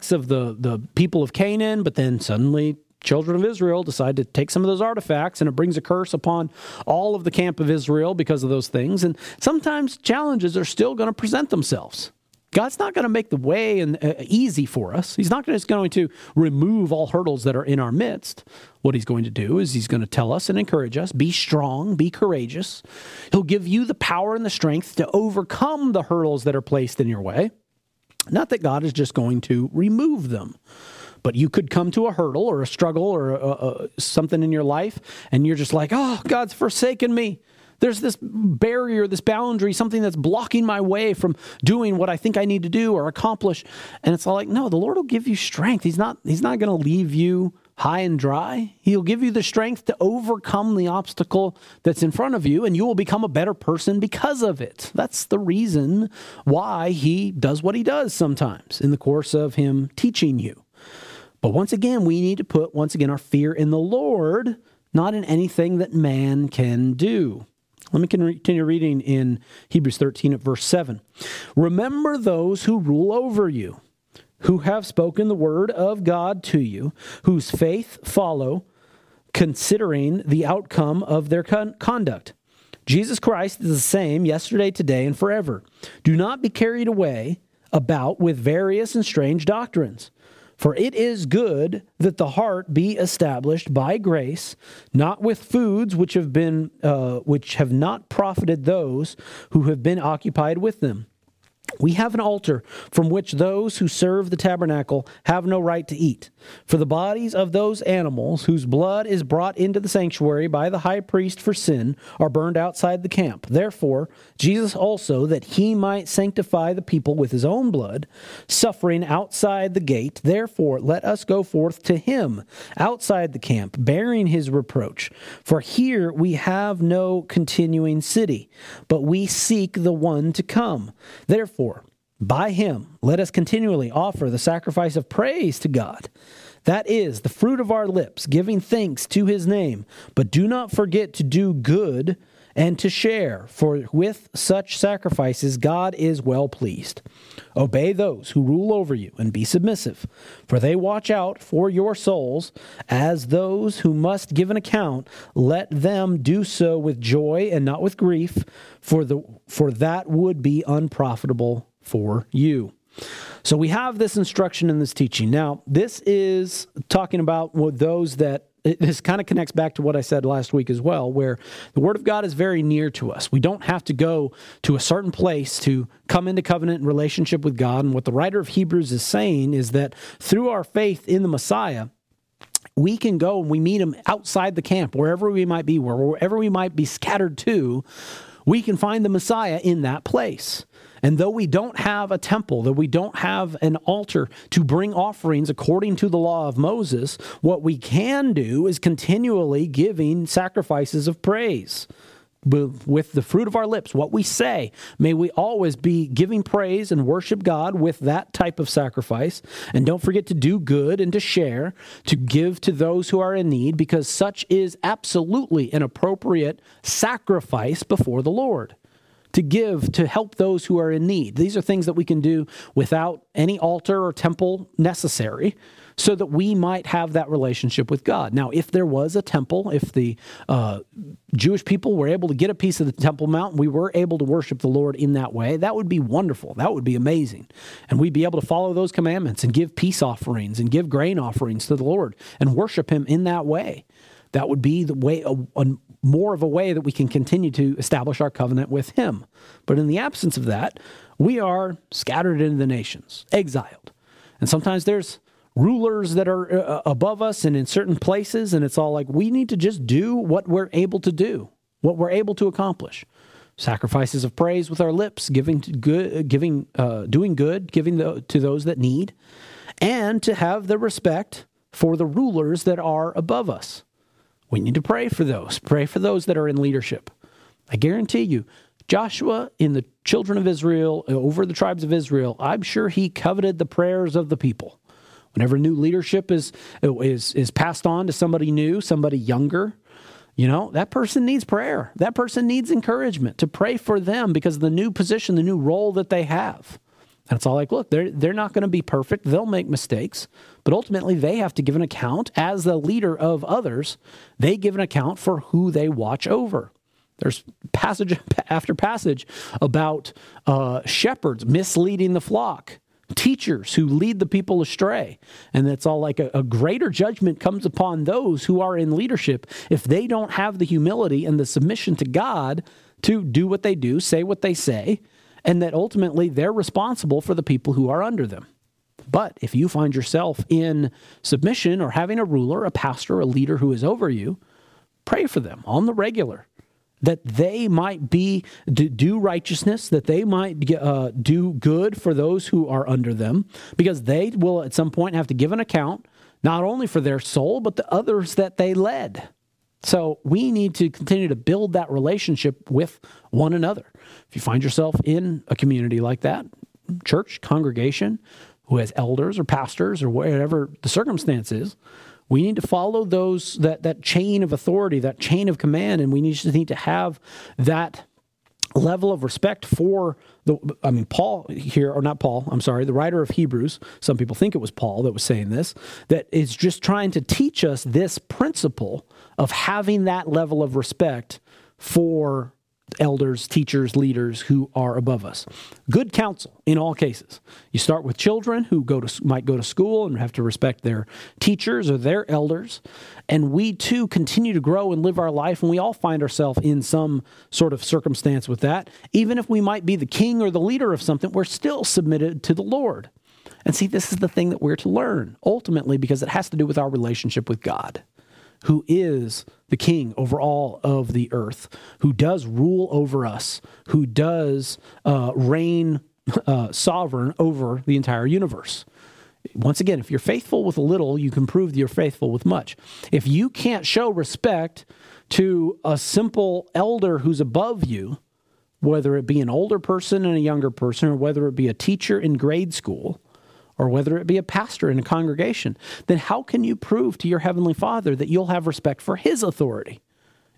artifacts of the, the people of Canaan, but then suddenly children of Israel decide to take some of those artifacts and it brings a curse upon all of the camp of Israel because of those things. And sometimes challenges are still going to present themselves. God's not going to make the way and uh, easy for us. He's not just going to remove all hurdles that are in our midst. What he's going to do is he's going to tell us and encourage us, be strong, be courageous. He'll give you the power and the strength to overcome the hurdles that are placed in your way. Not that God is just going to remove them, but you could come to a hurdle or a struggle or a, a, something in your life, and you're just like, oh, God's forsaken me. There's this barrier, this boundary, something that's blocking my way from doing what I think I need to do or accomplish. And it's all like, no, the Lord will give you strength. He's not, He's not going to leave you high and dry. He'll give you the strength to overcome the obstacle that's in front of you, and you will become a better person because of it. That's the reason why he does what he does sometimes in the course of him teaching you. But once again, we need to put, once again, our fear in the Lord, not in anything that man can do. Let me continue reading in Hebrews 13 at verse 7. Remember those who rule over you who have spoken the word of God to you, whose faith follow, considering the outcome of their con- conduct. Jesus Christ is the same yesterday, today, and forever. Do not be carried away about with various and strange doctrines. For it is good that the heart be established by grace, not with foods which have been uh, which have not profited those who have been occupied with them we have an altar from which those who serve the tabernacle have no right to eat. For the bodies of those animals whose blood is brought into the sanctuary by the high priest for sin are burned outside the camp. Therefore, Jesus also, that he might sanctify the people with his own blood, suffering outside the gate, therefore let us go forth to him outside the camp, bearing his reproach. For here we have no continuing city, but we seek the one to come. Therefore, Therefore, by him, let us continually offer the sacrifice of praise to God. That is the fruit of our lips, giving thanks to his name. But do not forget to do good and to share, for with such sacrifices God is well pleased. Obey those who rule over you and be submissive, for they watch out for your souls as those who must give an account. Let them do so with joy and not with grief, for the for that would be unprofitable for you. So we have this instruction in this teaching. Now, this is talking about those that this kind of connects back to what I said last week as well, where the Word of God is very near to us. We don't have to go to a certain place to come into covenant and relationship with God. And what the writer of Hebrews is saying is that through our faith in the Messiah, we can go and we meet him outside the camp, wherever we might be, wherever we might be scattered to, we can find the Messiah in that place. And though we don't have a temple, though we don't have an altar to bring offerings according to the law of Moses, what we can do is continually giving sacrifices of praise. With the fruit of our lips, what we say, may we always be giving praise and worship God with that type of sacrifice. And don't forget to do good and to share, to give to those who are in need, because such is absolutely an appropriate sacrifice before the Lord to give to help those who are in need. These are things that we can do without any altar or temple necessary so that we might have that relationship with God. Now, if there was a temple, if the uh, Jewish people were able to get a piece of the Temple Mount, we were able to worship the Lord in that way, that would be wonderful. That would be amazing. And we'd be able to follow those commandments and give peace offerings and give grain offerings to the Lord and worship Him in that way. That would be the way, a, a, more of a way that we can continue to establish our covenant with Him. But in the absence of that, we are scattered into the nations, exiled. And sometimes there's rulers that are uh, above us and in certain places, and it's all like we need to just do what we're able to do, what we're able to accomplish. Sacrifices of praise with our lips, giving good, giving, uh, doing good, giving the, to those that need, and to have the respect for the rulers that are above us. We need to pray for those. Pray for those that are in leadership. I guarantee you, Joshua in the children of Israel, over the tribes of Israel, I'm sure he coveted the prayers of the people. Whenever new leadership is, is, is passed on to somebody new, somebody younger, you know, that person needs prayer. That person needs encouragement to pray for them because of the new position, the new role that they have. And it's all like, look, they're, they're not going to be perfect. They'll make mistakes, but ultimately they have to give an account as the leader of others. They give an account for who they watch over. There's passage after passage about uh, shepherds misleading the flock, teachers who lead the people astray. And it's all like a, a greater judgment comes upon those who are in leadership if they don't have the humility and the submission to God to do what they do, say what they say, and that ultimately they're responsible for the people who are under them. But if you find yourself in submission or having a ruler, a pastor, a leader who is over you, pray for them on the regular that they might be do righteousness that they might uh, do good for those who are under them because they will at some point have to give an account not only for their soul but the others that they led so we need to continue to build that relationship with one another. If you find yourself in a community like that, church, congregation, who has elders or pastors or whatever the circumstance is, we need to follow those that that chain of authority, that chain of command, and we need to need to have that level of respect for the I mean Paul here or not Paul I'm sorry the writer of Hebrews some people think it was Paul that was saying this that is just trying to teach us this principle of having that level of respect for elders, teachers, leaders who are above us. Good counsel in all cases. You start with children who go to might go to school and have to respect their teachers or their elders, and we too continue to grow and live our life and we all find ourselves in some sort of circumstance with that. Even if we might be the king or the leader of something, we're still submitted to the Lord. And see, this is the thing that we're to learn ultimately because it has to do with our relationship with God who is the king over all of the earth, who does rule over us, who does uh, reign uh, sovereign over the entire universe. Once again, if you're faithful with a little, you can prove that you're faithful with much. If you can't show respect to a simple elder who's above you, whether it be an older person and a younger person, or whether it be a teacher in grade school, or whether it be a pastor in a congregation, then how can you prove to your Heavenly Father that you'll have respect for His authority?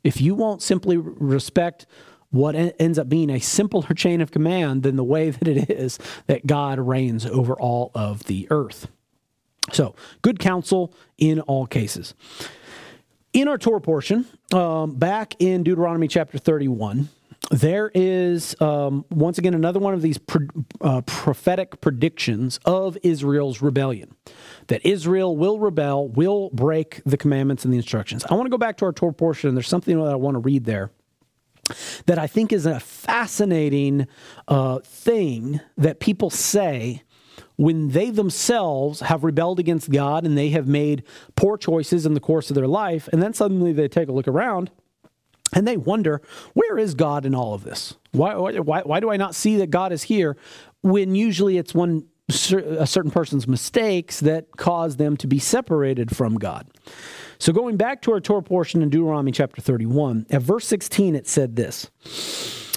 If you won't simply respect what ends up being a simpler chain of command than the way that it is that God reigns over all of the earth. So, good counsel in all cases. In our Torah portion, um, back in Deuteronomy chapter 31, there is um, once again another one of these pro- uh, prophetic predictions of Israel's rebellion. That Israel will rebel, will break the commandments and the instructions. I want to go back to our Torah portion, and there's something that I want to read there that I think is a fascinating uh, thing that people say when they themselves have rebelled against God and they have made poor choices in the course of their life, and then suddenly they take a look around and they wonder, where is God in all of this? Why, why, why do I not see that God is here when usually it's one a certain person's mistakes that cause them to be separated from God? So going back to our Torah portion in Deuteronomy chapter 31, at verse 16 it said this.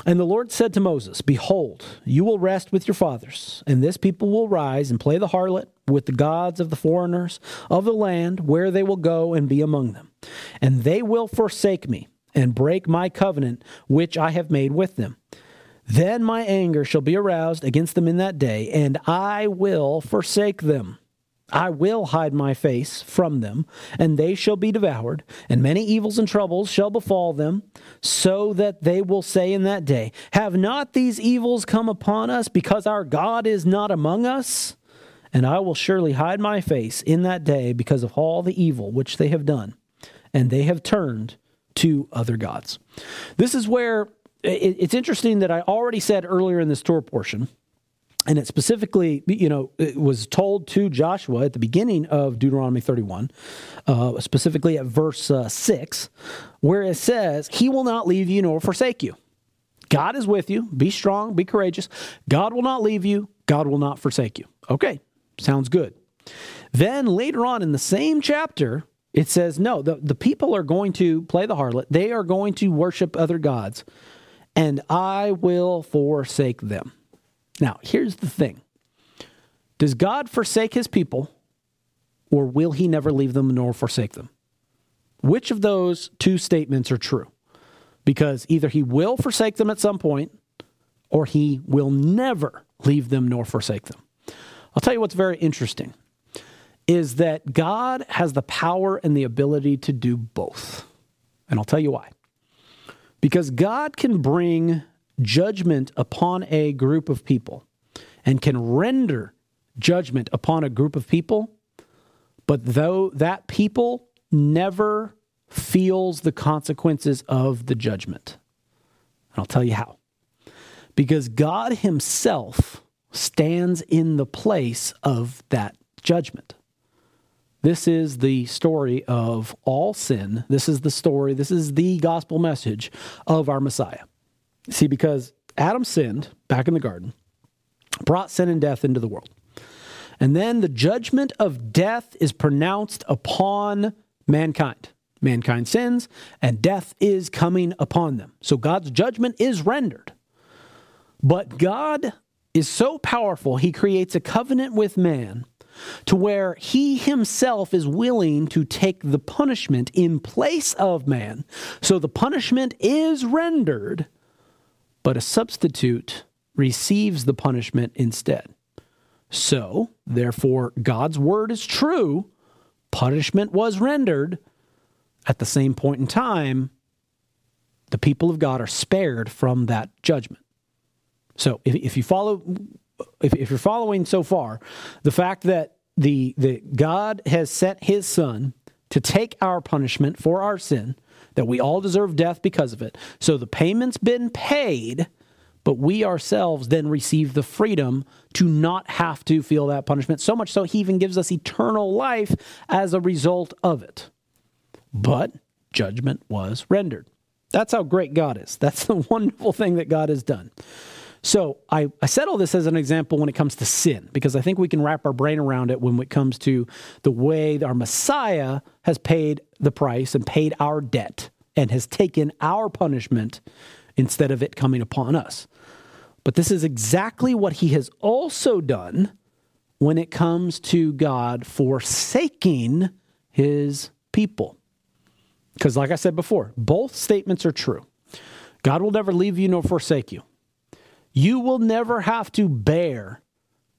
And the Lord said to Moses, Behold, you will rest with your fathers, and this people will rise and play the harlot with the gods of the foreigners of the land where they will go and be among them. And they will forsake me and break my covenant which I have made with them. Then my anger shall be aroused against them in that day, and I will forsake them. I will hide my face from them, and they shall be devoured, and many evils and troubles shall befall them, so that they will say in that day, Have not these evils come upon us because our God is not among us? And I will surely hide my face in that day because of all the evil which they have done, and they have turned to other gods. This is where it's interesting that I already said earlier in this Torah portion and it specifically, you know, it was told to Joshua at the beginning of Deuteronomy 31, uh, specifically at verse uh, 6, where it says, He will not leave you nor forsake you. God is with you. Be strong, be courageous. God will not leave you. God will not forsake you. Okay, sounds good. Then later on in the same chapter, it says, No, the, the people are going to play the harlot. They are going to worship other gods, and I will forsake them. Now, here's the thing Does God forsake his people, or will he never leave them nor forsake them? Which of those two statements are true? Because either he will forsake them at some point, or he will never leave them nor forsake them. I'll tell you what's very interesting is that God has the power and the ability to do both. And I'll tell you why. Because God can bring judgment upon a group of people and can render judgment upon a group of people, but though that people never feels the consequences of the judgment. And I'll tell you how. Because God Himself stands in the place of that judgment. This is the story of all sin. This is the story, this is the gospel message of our Messiah. See, because Adam sinned back in the garden, brought sin and death into the world. And then the judgment of death is pronounced upon mankind. Mankind sins, and death is coming upon them. So God's judgment is rendered. But God is so powerful, he creates a covenant with man to where he himself is willing to take the punishment in place of man. So the punishment is rendered but a substitute receives the punishment instead. So, therefore, God's word is true. Punishment was rendered. At the same point in time, the people of God are spared from that judgment. So, if, if you follow, if, if you're following so far, the fact that the, the God has sent His Son to take our punishment for our sin that we all deserve death because of it. So the payment's been paid, but we ourselves then receive the freedom to not have to feel that punishment. So much so, he even gives us eternal life as a result of it. But judgment was rendered. That's how great God is. That's the wonderful thing that God has done. So I, I said all this as an example when it comes to sin, because I think we can wrap our brain around it when it comes to the way our Messiah has paid the price and paid our debt and has taken our punishment instead of it coming upon us. But this is exactly what he has also done when it comes to God forsaking his people. Because, like I said before, both statements are true. God will never leave you nor forsake you. You will never have to bear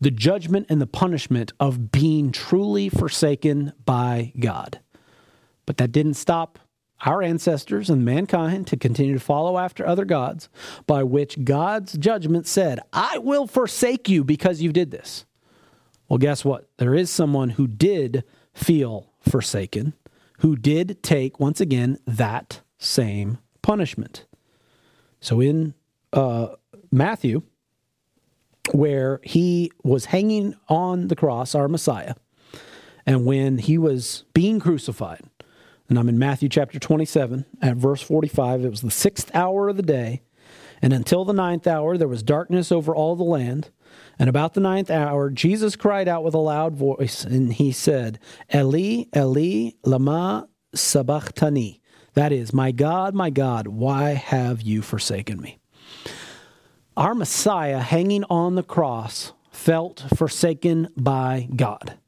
the judgment and the punishment of being truly forsaken by God. But that didn't stop our ancestors and mankind to continue to follow after other gods, by which God's judgment said, I will forsake you because you did this. Well, guess what? There is someone who did feel forsaken, who did take, once again, that same punishment. So in uh, Matthew, where he was hanging on the cross, our Messiah, and when he was being crucified, and I'm in Matthew chapter 27 at verse 45, it was the sixth hour of the day, and until the ninth hour there was darkness over all the land. And about the ninth hour, Jesus cried out with a loud voice, and he said, Eli, Eli, lama sabachthani. That is, My God, my God, why have you forsaken me? Our Messiah hanging on the cross felt forsaken by God.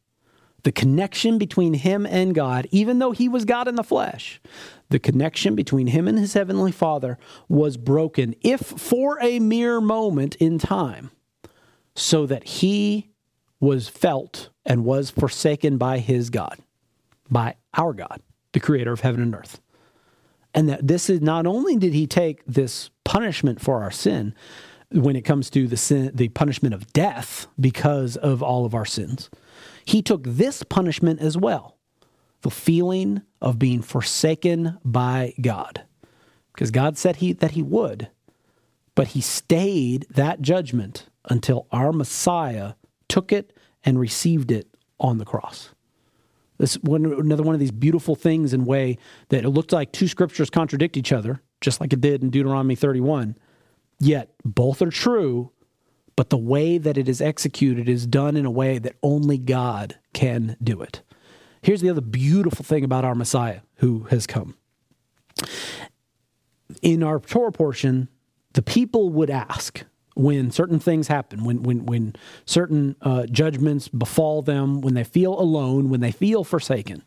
the connection between him and God, even though he was God in the flesh, the connection between him and his heavenly Father was broken, if for a mere moment in time, so that he was felt and was forsaken by his God, by our God, the creator of heaven and earth. And that this is not only did he take this punishment for our sin, when it comes to the sin, the punishment of death because of all of our sins, he took this punishment as well the feeling of being forsaken by God. Because God said he, that he would, but he stayed that judgment until our Messiah took it and received it on the cross. This one, another one of these beautiful things in way that it looked like two scriptures contradict each other, just like it did in Deuteronomy 31. Yet both are true, but the way that it is executed is done in a way that only God can do it. Here's the other beautiful thing about our Messiah who has come. In our Torah portion, the people would ask when certain things happen, when when when certain uh, judgments befall them, when they feel alone, when they feel forsaken,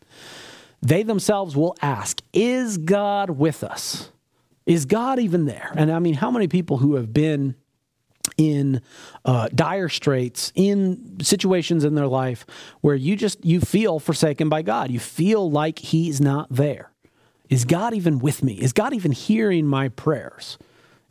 they themselves will ask, "Is God with us? Is God even there?" And I mean, how many people who have been in uh, dire straits in situations in their life where you just you feel forsaken by god. You feel like he's not there. Is god even with me? Is god even hearing my prayers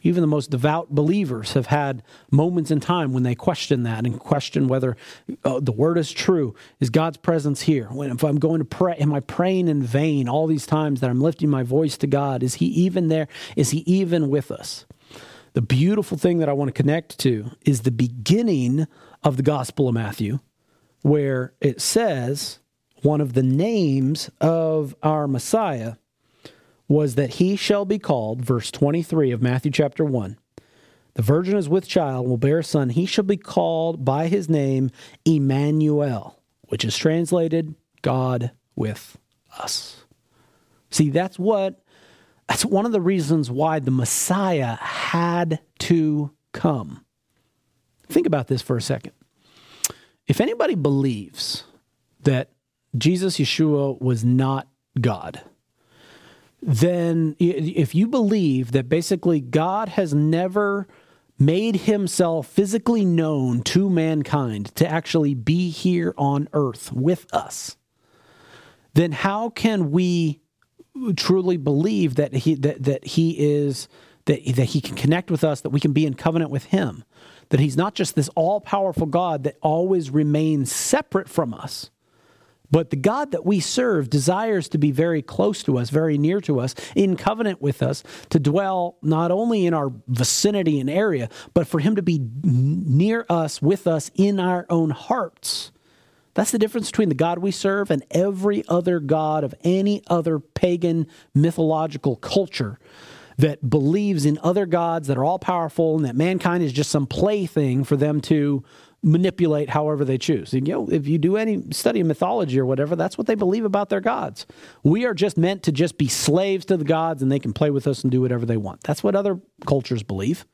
even the most devout believers have had moments in time when they question that and question whether uh, the word is true. Is god's presence here? When if i'm going to pray am i praying in vain all these times that i'm lifting my voice to god? Is he even there? Is he even with us? The beautiful thing that I want to connect to is the beginning of the Gospel of Matthew, where it says one of the names of our Messiah was that he shall be called, verse 23 of Matthew chapter 1. The virgin is with child will bear a son. He shall be called by his name Emmanuel, which is translated God with us. See, that's what that's one of the reasons why the Messiah had to come. Think about this for a second. If anybody believes that Jesus Yeshua was not God, then if you believe that basically God has never made himself physically known to mankind to actually be here on earth with us, then how can we truly believe that he that, that he is that, that he can connect with us, that we can be in covenant with him, that he's not just this all-powerful God that always remains separate from us. But the God that we serve desires to be very close to us, very near to us, in covenant with us, to dwell not only in our vicinity and area, but for Him to be near us, with us, in our own hearts. That's the difference between the God we serve and every other God of any other pagan mythological culture that believes in other gods that are all powerful and that mankind is just some plaything for them to manipulate however they choose. You know, if you do any study of mythology or whatever, that's what they believe about their gods. We are just meant to just be slaves to the gods and they can play with us and do whatever they want. That's what other cultures believe.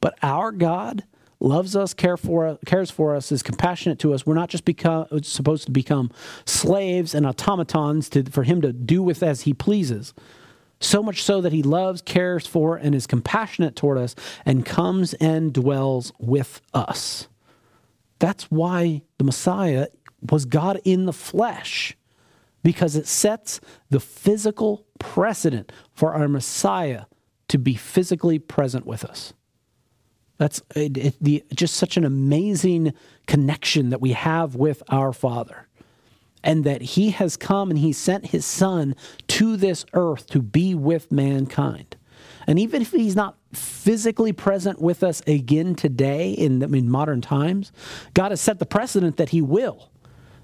But our God loves us, care for, cares for us, is compassionate to us. We're not just become, supposed to become slaves and automatons to, for him to do with as he pleases. So much so that he loves, cares for, and is compassionate toward us and comes and dwells with us. That's why the Messiah was God in the flesh, because it sets the physical precedent for our Messiah to be physically present with us. That's it, it, the, just such an amazing connection that we have with our Father. And that He has come and He sent His Son to this earth to be with mankind. And even if He's not physically present with us again today in, in modern times, God has set the precedent that He will.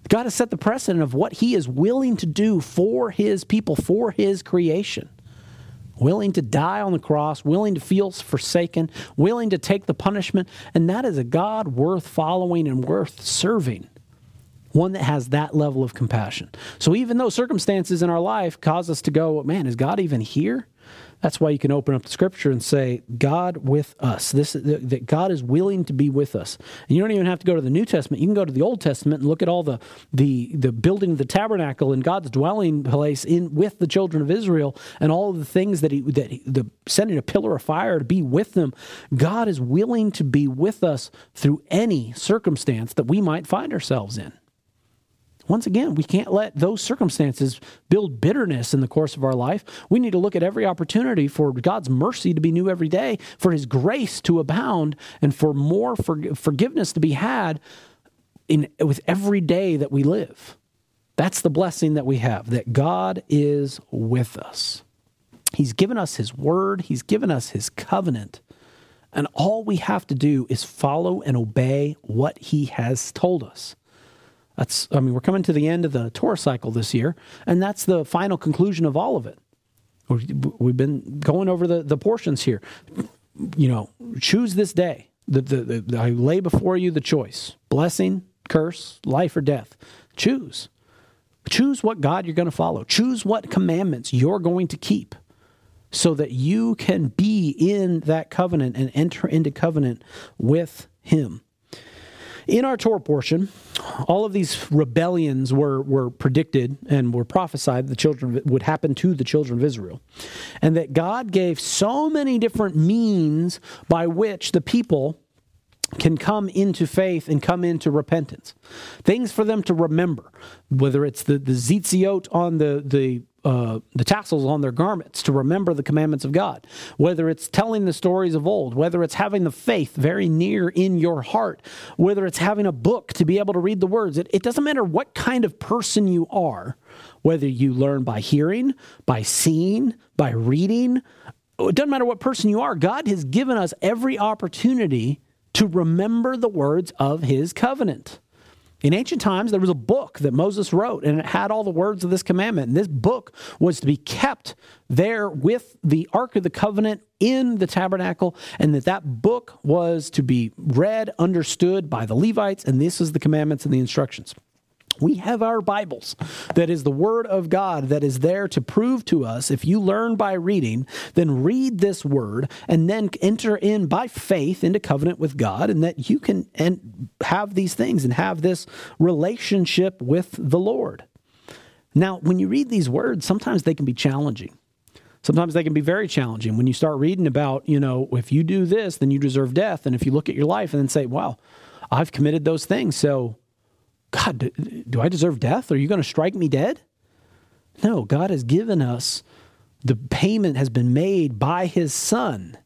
God has set the precedent of what He is willing to do for His people, for His creation willing to die on the cross, willing to feel forsaken, willing to take the punishment. And that is a God worth following and worth serving. One that has that level of compassion. So even though circumstances in our life cause us to go, man, is God even here? That's why you can open up the scripture and say, God with us. This that God is willing to be with us. And you don't even have to go to the New Testament. You can go to the Old Testament and look at all the the the building of the tabernacle and God's dwelling place in with the children of Israel and all the things that he that he, the sending a pillar of fire to be with them. God is willing to be with us through any circumstance that we might find ourselves in. Once again, we can't let those circumstances build bitterness in the course of our life. We need to look at every opportunity for God's mercy to be new every day, for His grace to abound, and for more for, forgiveness to be had in with every day that we live. That's the blessing that we have that God is with us. He's given us His word, He's given us His covenant. And all we have to do is follow and obey what He has told us. That's, I mean, we're coming to the end of the Torah cycle this year, and that's the final conclusion of all of it. We've been going over the, the portions here. You know, choose this day. The, the, the, I lay before you the choice blessing, curse, life, or death. Choose. Choose what God you're going to follow. Choose what commandments you're going to keep so that you can be in that covenant and enter into covenant with Him. In our Torah portion, all of these rebellions were, were predicted and were prophesied the children would happen to the children of Israel. And that God gave so many different means by which the people can come into faith and come into repentance. Things for them to remember, whether it's the, the tzitziot on the, the uh, the tassels on their garments to remember the commandments of God, whether it's telling the stories of old, whether it's having the faith very near in your heart, whether it's having a book to be able to read the words. It, it doesn't matter what kind of person you are, whether you learn by hearing, by seeing, by reading. It doesn't matter what person you are. God has given us every opportunity to remember the words of his covenant. In ancient times, there was a book that Moses wrote, and it had all the words of this commandment. And this book was to be kept there with the Ark of the Covenant in the tabernacle, and that that book was to be read, understood by the Levites, and this is the commandments and the instructions. We have our Bibles that is the Word of God that is there to prove to us if you learn by reading, then read this Word and then enter in by faith into covenant with God and that you can and have these things and have this relationship with the Lord. Now, when you read these words, sometimes they can be challenging. Sometimes they can be very challenging when you start reading about, you know, if you do this, then you deserve death. And if you look at your life and then say, wow, I've committed those things. So God, do, do I deserve death? Are you going to strike me dead? No, God has given us the payment has been made by his son.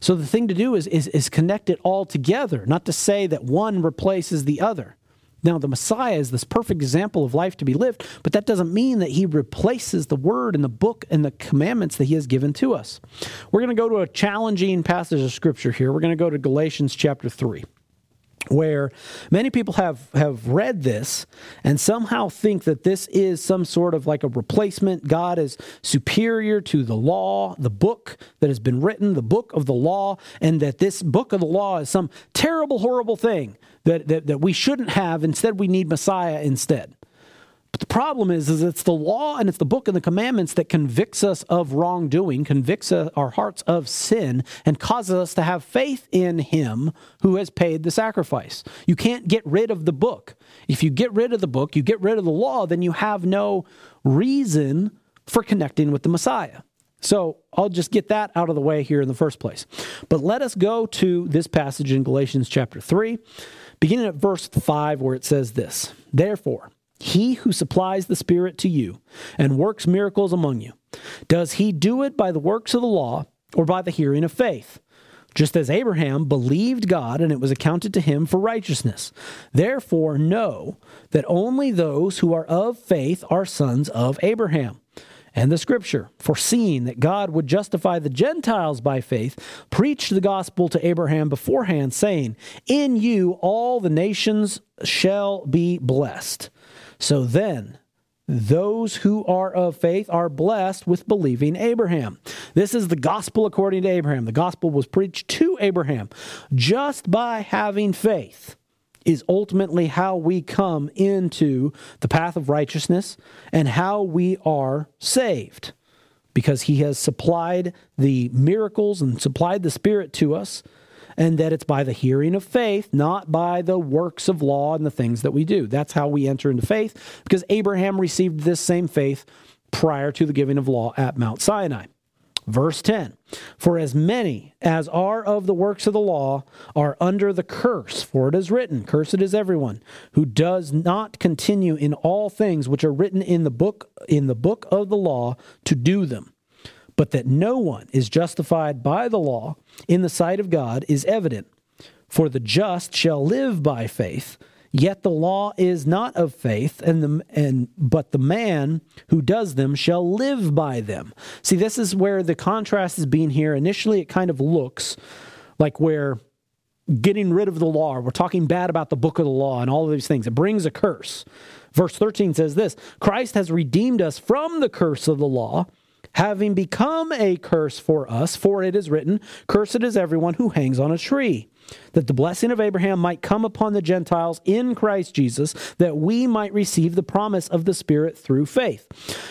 So the thing to do is, is, is connect it all together, not to say that one replaces the other. Now, the Messiah is this perfect example of life to be lived, but that doesn't mean that he replaces the word and the book and the commandments that he has given to us. We're going to go to a challenging passage of scripture here. We're going to go to Galatians chapter 3 where many people have have read this and somehow think that this is some sort of like a replacement. God is superior to the law the book that has been written the book of the law and that this book of the law is some terrible horrible thing that that, that we shouldn't have. Instead we need messiah instead but the problem is, is it's the law and it's the book and the commandments that convicts us of wrongdoing, convicts uh, our hearts of sin, and causes us to have faith in Him who has paid the sacrifice. You can't get rid of the book. If you get rid of the book, you get rid of the law, then you have no reason for connecting with the Messiah. So I'll just get that out of the way here in the first place. But let us go to this passage in Galatians chapter 3, beginning at verse 5, where it says this Therefore, he who supplies the Spirit to you and works miracles among you, does he do it by the works of the law or by the hearing of faith? Just as Abraham believed God and it was accounted to him for righteousness. Therefore, know that only those who are of faith are sons of Abraham. And the scripture, foreseeing that God would justify the Gentiles by faith, preached the gospel to Abraham beforehand, saying, In you all the nations shall be blessed. So then, those who are of faith are blessed with believing Abraham. This is the gospel according to Abraham. The gospel was preached to Abraham. Just by having faith is ultimately how we come into the path of righteousness and how we are saved. because he has supplied the miracles and supplied the Spirit to us, and that it's by the hearing of faith, not by the works of law and the things that we do. That's how we enter into faith, because Abraham received this same faith prior to the giving of law at Mount Sinai. Verse 10 For as many as are of the works of the law are under the curse, for it is written, Cursed is everyone who does not continue in all things which are written in the book in the book of the law to do them. But that no one is justified by the law in the sight of God is evident. For the just shall live by faith. Yet the law is not of faith, and the and but the man who does them shall live by them. See, this is where the contrast is being here. Initially, it kind of looks like where getting rid of the law, we're talking bad about the book of the law and all of these things. It brings a curse. Verse 13 says this Christ has redeemed us from the curse of the law having become a curse for us, for it is written, Cursed is everyone who hangs on a tree, that the blessing of Abraham might come upon the Gentiles in Christ Jesus, that we might receive the promise of the Spirit through faith.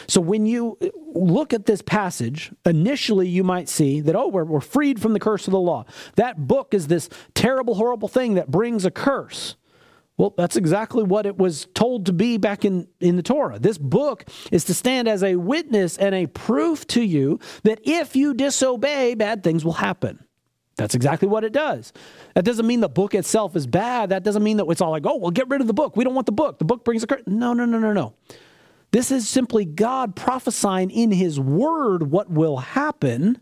So when you look at this passage, initially you might see that, oh, we're, we're freed from the curse of the law. That book is this terrible, horrible thing that brings a curse. Well, that's exactly what it was told to be back in, in the Torah. This book is to stand as a witness and a proof to you that if you disobey, bad things will happen. That's exactly what it does. That doesn't mean the book itself is bad. That doesn't mean that it's all like, oh, well, get rid of the book. We don't want the book. The book brings a curse. No, no, no, no, no. This is simply God prophesying in His Word what will happen,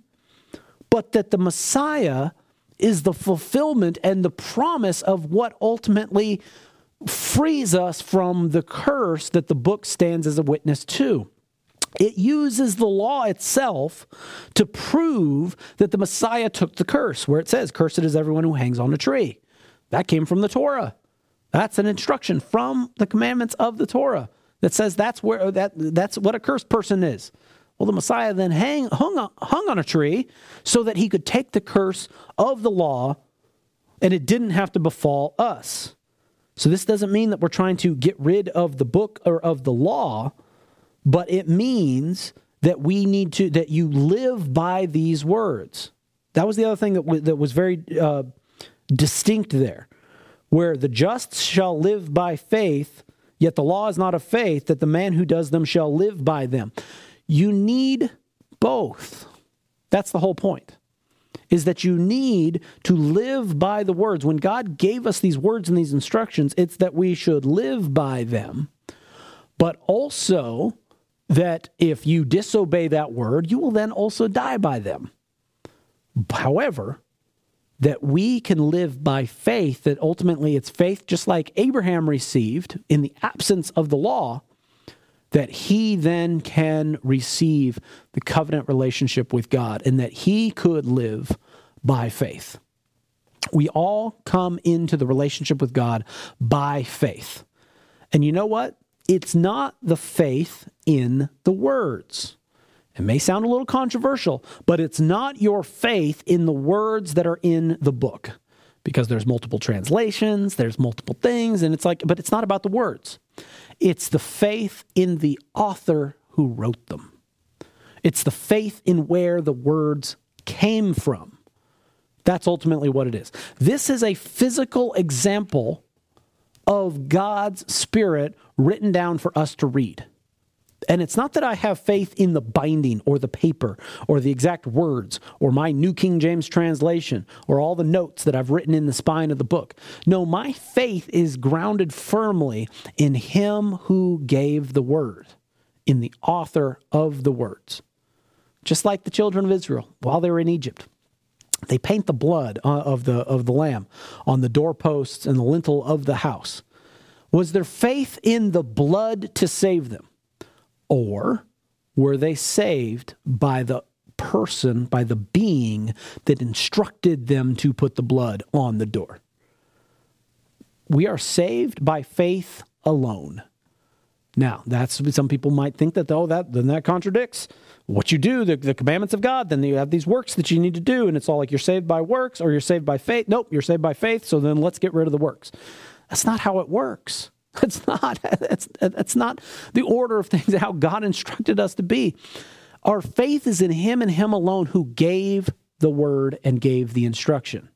but that the Messiah is the fulfillment and the promise of what ultimately frees us from the curse that the book stands as a witness to. It uses the law itself to prove that the Messiah took the curse, where it says, Cursed is everyone who hangs on a tree. That came from the Torah. That's an instruction from the commandments of the Torah that says that's where that that's what a cursed person is. Well, the Messiah then hang, hung, hung on a tree so that he could take the curse of the law and it didn't have to befall us. So this doesn't mean that we're trying to get rid of the book or of the law, but it means that we need to that you live by these words. That was the other thing that w- that was very uh, distinct there, where the just shall live by faith, yet the law is not of faith that the man who does them shall live by them. You need both. That's the whole point is that you need to live by the words. When God gave us these words and these instructions, it's that we should live by them, but also that if you disobey that word, you will then also die by them. However, that we can live by faith, that ultimately it's faith just like Abraham received in the absence of the law, that he then can receive the covenant relationship with God and that he could live by faith. We all come into the relationship with God by faith. And you know what? It's not the faith in the words. It may sound a little controversial, but it's not your faith in the words that are in the book because there's multiple translations, there's multiple things, and it's like, but it's not about the words. It's the faith in the author who wrote them. It's the faith in where the words came from. That's ultimately what it is. This is a physical example of God's Spirit written down for us to read. And it's not that I have faith in the binding or the paper or the exact words or my New King James translation or all the notes that I've written in the spine of the book. No, my faith is grounded firmly in Him who gave the word, in the author of the words. Just like the children of Israel while they were in Egypt. They paint the blood uh, of the, of the lamb on the doorposts and the lintel of the house. Was their faith in the blood to save them? Or were they saved by the person, by the being that instructed them to put the blood on the door? We are saved by faith alone. Now, that's some people might think that oh that then that contradicts what you do, the, the commandments of God. Then you have these works that you need to do, and it's all like you're saved by works or you're saved by faith. Nope, you're saved by faith. So then let's get rid of the works. That's not how it works. That's not that's that's not the order of things how God instructed us to be. Our faith is in Him and Him alone who gave the word and gave the instruction.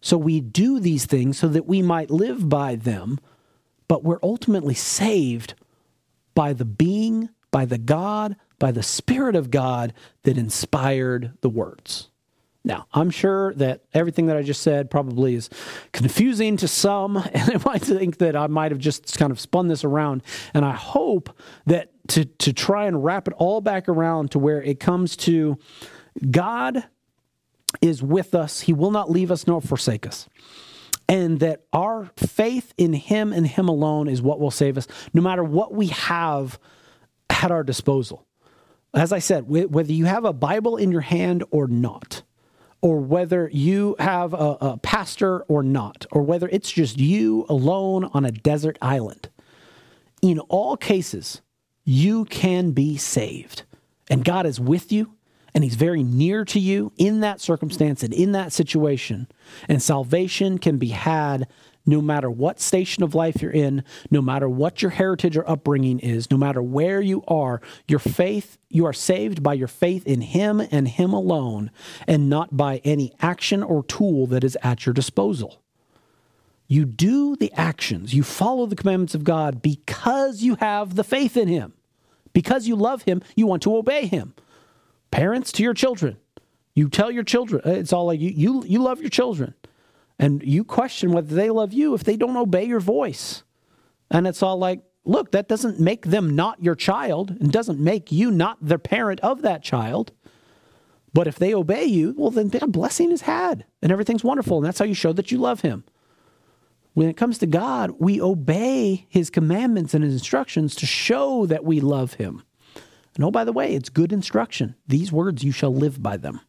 So we do these things so that we might live by them, but we're ultimately saved by the being, by the God, by the Spirit of God that inspired the words. Now, I'm sure that everything that I just said probably is confusing to some, and they might think that I might have just kind of spun this around. And I hope that to, to try and wrap it all back around to where it comes to God is with us, He will not leave us nor forsake us. And that our faith in Him and Him alone is what will save us, no matter what we have at our disposal. As I said, whether you have a Bible in your hand or not, or whether you have a, a, pastor or not, or whether it's just you alone on a desert island. In all cases, you can be saved. And God is with you, and He's very near to you in that circumstance and in that situation. And salvation can be had no matter what station of life you're in, no matter what your heritage or upbringing is, no matter where you are, your faith, you are saved by your faith in Him and Him alone, and not by any action or tool that is at your disposal. You do the actions, you follow the commandments of God because you have the faith in Him. Because you love Him, you want to obey Him. Parents to your children, you tell your children, uh, it's all like you, you, you love your children. And you question whether they love you if they don't obey your voice. And it's all like, look, that doesn't make them not your child and doesn't make you not the parent of that child. But if they obey you, well, then their blessing is had and everything's wonderful. And that's how you show that you love him. When it comes to God, we obey his commandments and his instructions to show that we love him. And oh, by the way, it's good instruction. These words, you shall live by them.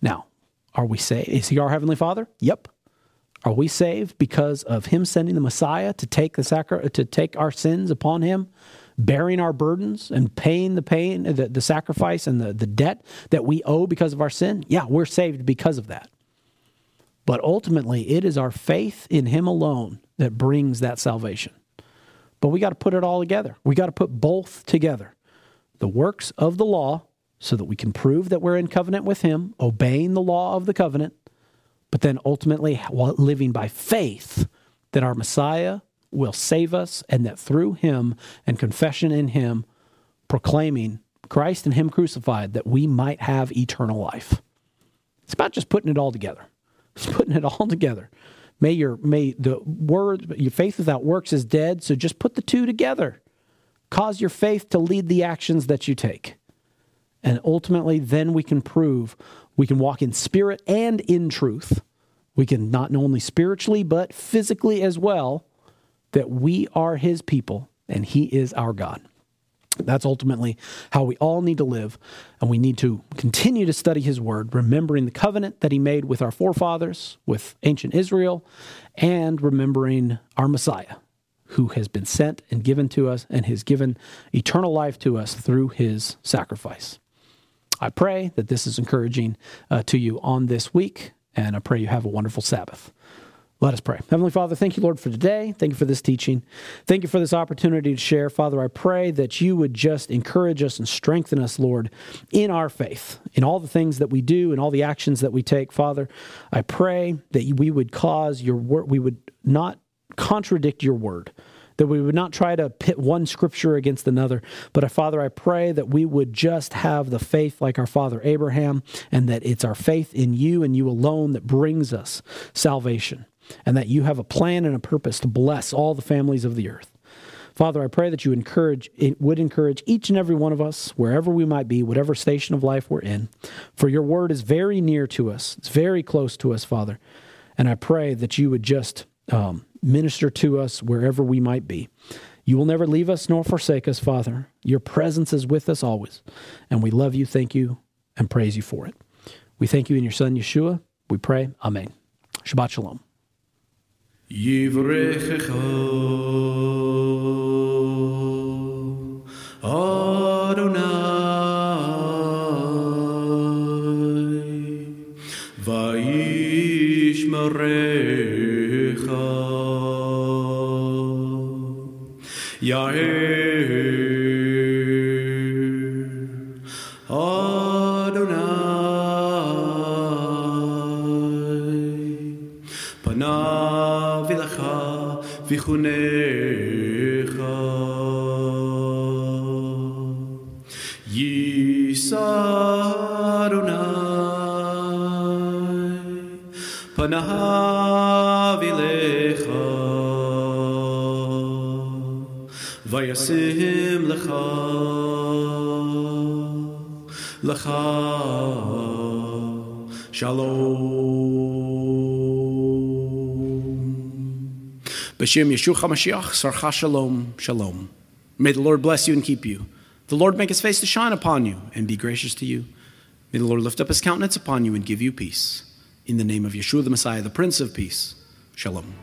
Now, are we saved? Is he our heavenly Father? Yep. Are we saved because of him sending the Messiah to take the sacri- to take our sins upon him, bearing our burdens and paying the pain, uh, the, the sacrifice and the, the debt that we owe because of our sin? Yeah, we're saved because of that. But ultimately, it is our faith in him alone that brings that salvation. But we got to put it all together. We got to put both together. The works of the law so that we can prove that we're in covenant with Him, obeying the law of the covenant, but then ultimately living by faith that our Messiah will save us and that through Him and confession in Him, proclaiming Christ and Him crucified, that we might have eternal life. It's about just putting it all together. It's putting it all together. May your may the word your faith without works is dead, so just put the two together. Cause your faith to lead the actions that you take. And ultimately, then we can prove we can walk in spirit and in truth. We can not only spiritually, but physically as well, that we are his people and he is our God. That's ultimately how we all need to live. And we need to continue to study his word, remembering the covenant that he made with our forefathers, with ancient Israel, and remembering our Messiah, who has been sent and given to us and has given eternal life to us through his sacrifice. I pray that this is encouraging uh, to you on this week, and I pray you have a wonderful Sabbath. Let us pray. Heavenly Father, thank you, Lord, for today. Thank you for this teaching. Thank you for this opportunity to share. Father, I pray that you would just encourage us and strengthen us, Lord, in our faith, in all the things that we do and all the actions that we take. Father, I pray that we would cause your word, we would not contradict your word that we would not try to pit one scripture against another. But Father, I pray that we would just have the faith like our father Abraham, and that it's our faith in you and you alone that brings us salvation, and that you have a plan and a purpose to bless all the families of the earth. Father, I pray that you encourage would encourage each and every one of us, wherever we might be, whatever station of life we're in. For your word is very near to us. It's very close to us, Father. And I pray that you would just um, minister to us wherever we might be. You will never leave us nor forsake us, Father. Your presence is with us always. And we love you, thank you, and praise you for it. We thank you in your Son, Yeshua. We pray. Amen. Shabbat Shalom. Adonai, vichunecha. Yisarunai panav ilecha vayasim lecha lecha B'shem Yeshua HaMashiach, Sarcha Shalom, Shalom. May the Lord bless you and keep you. The Lord make his face to shine upon you and be gracious to you. May the Lord lift up his countenance upon you and give you peace. In the name of Yeshua the Messiah, the Prince of Peace. Shalom.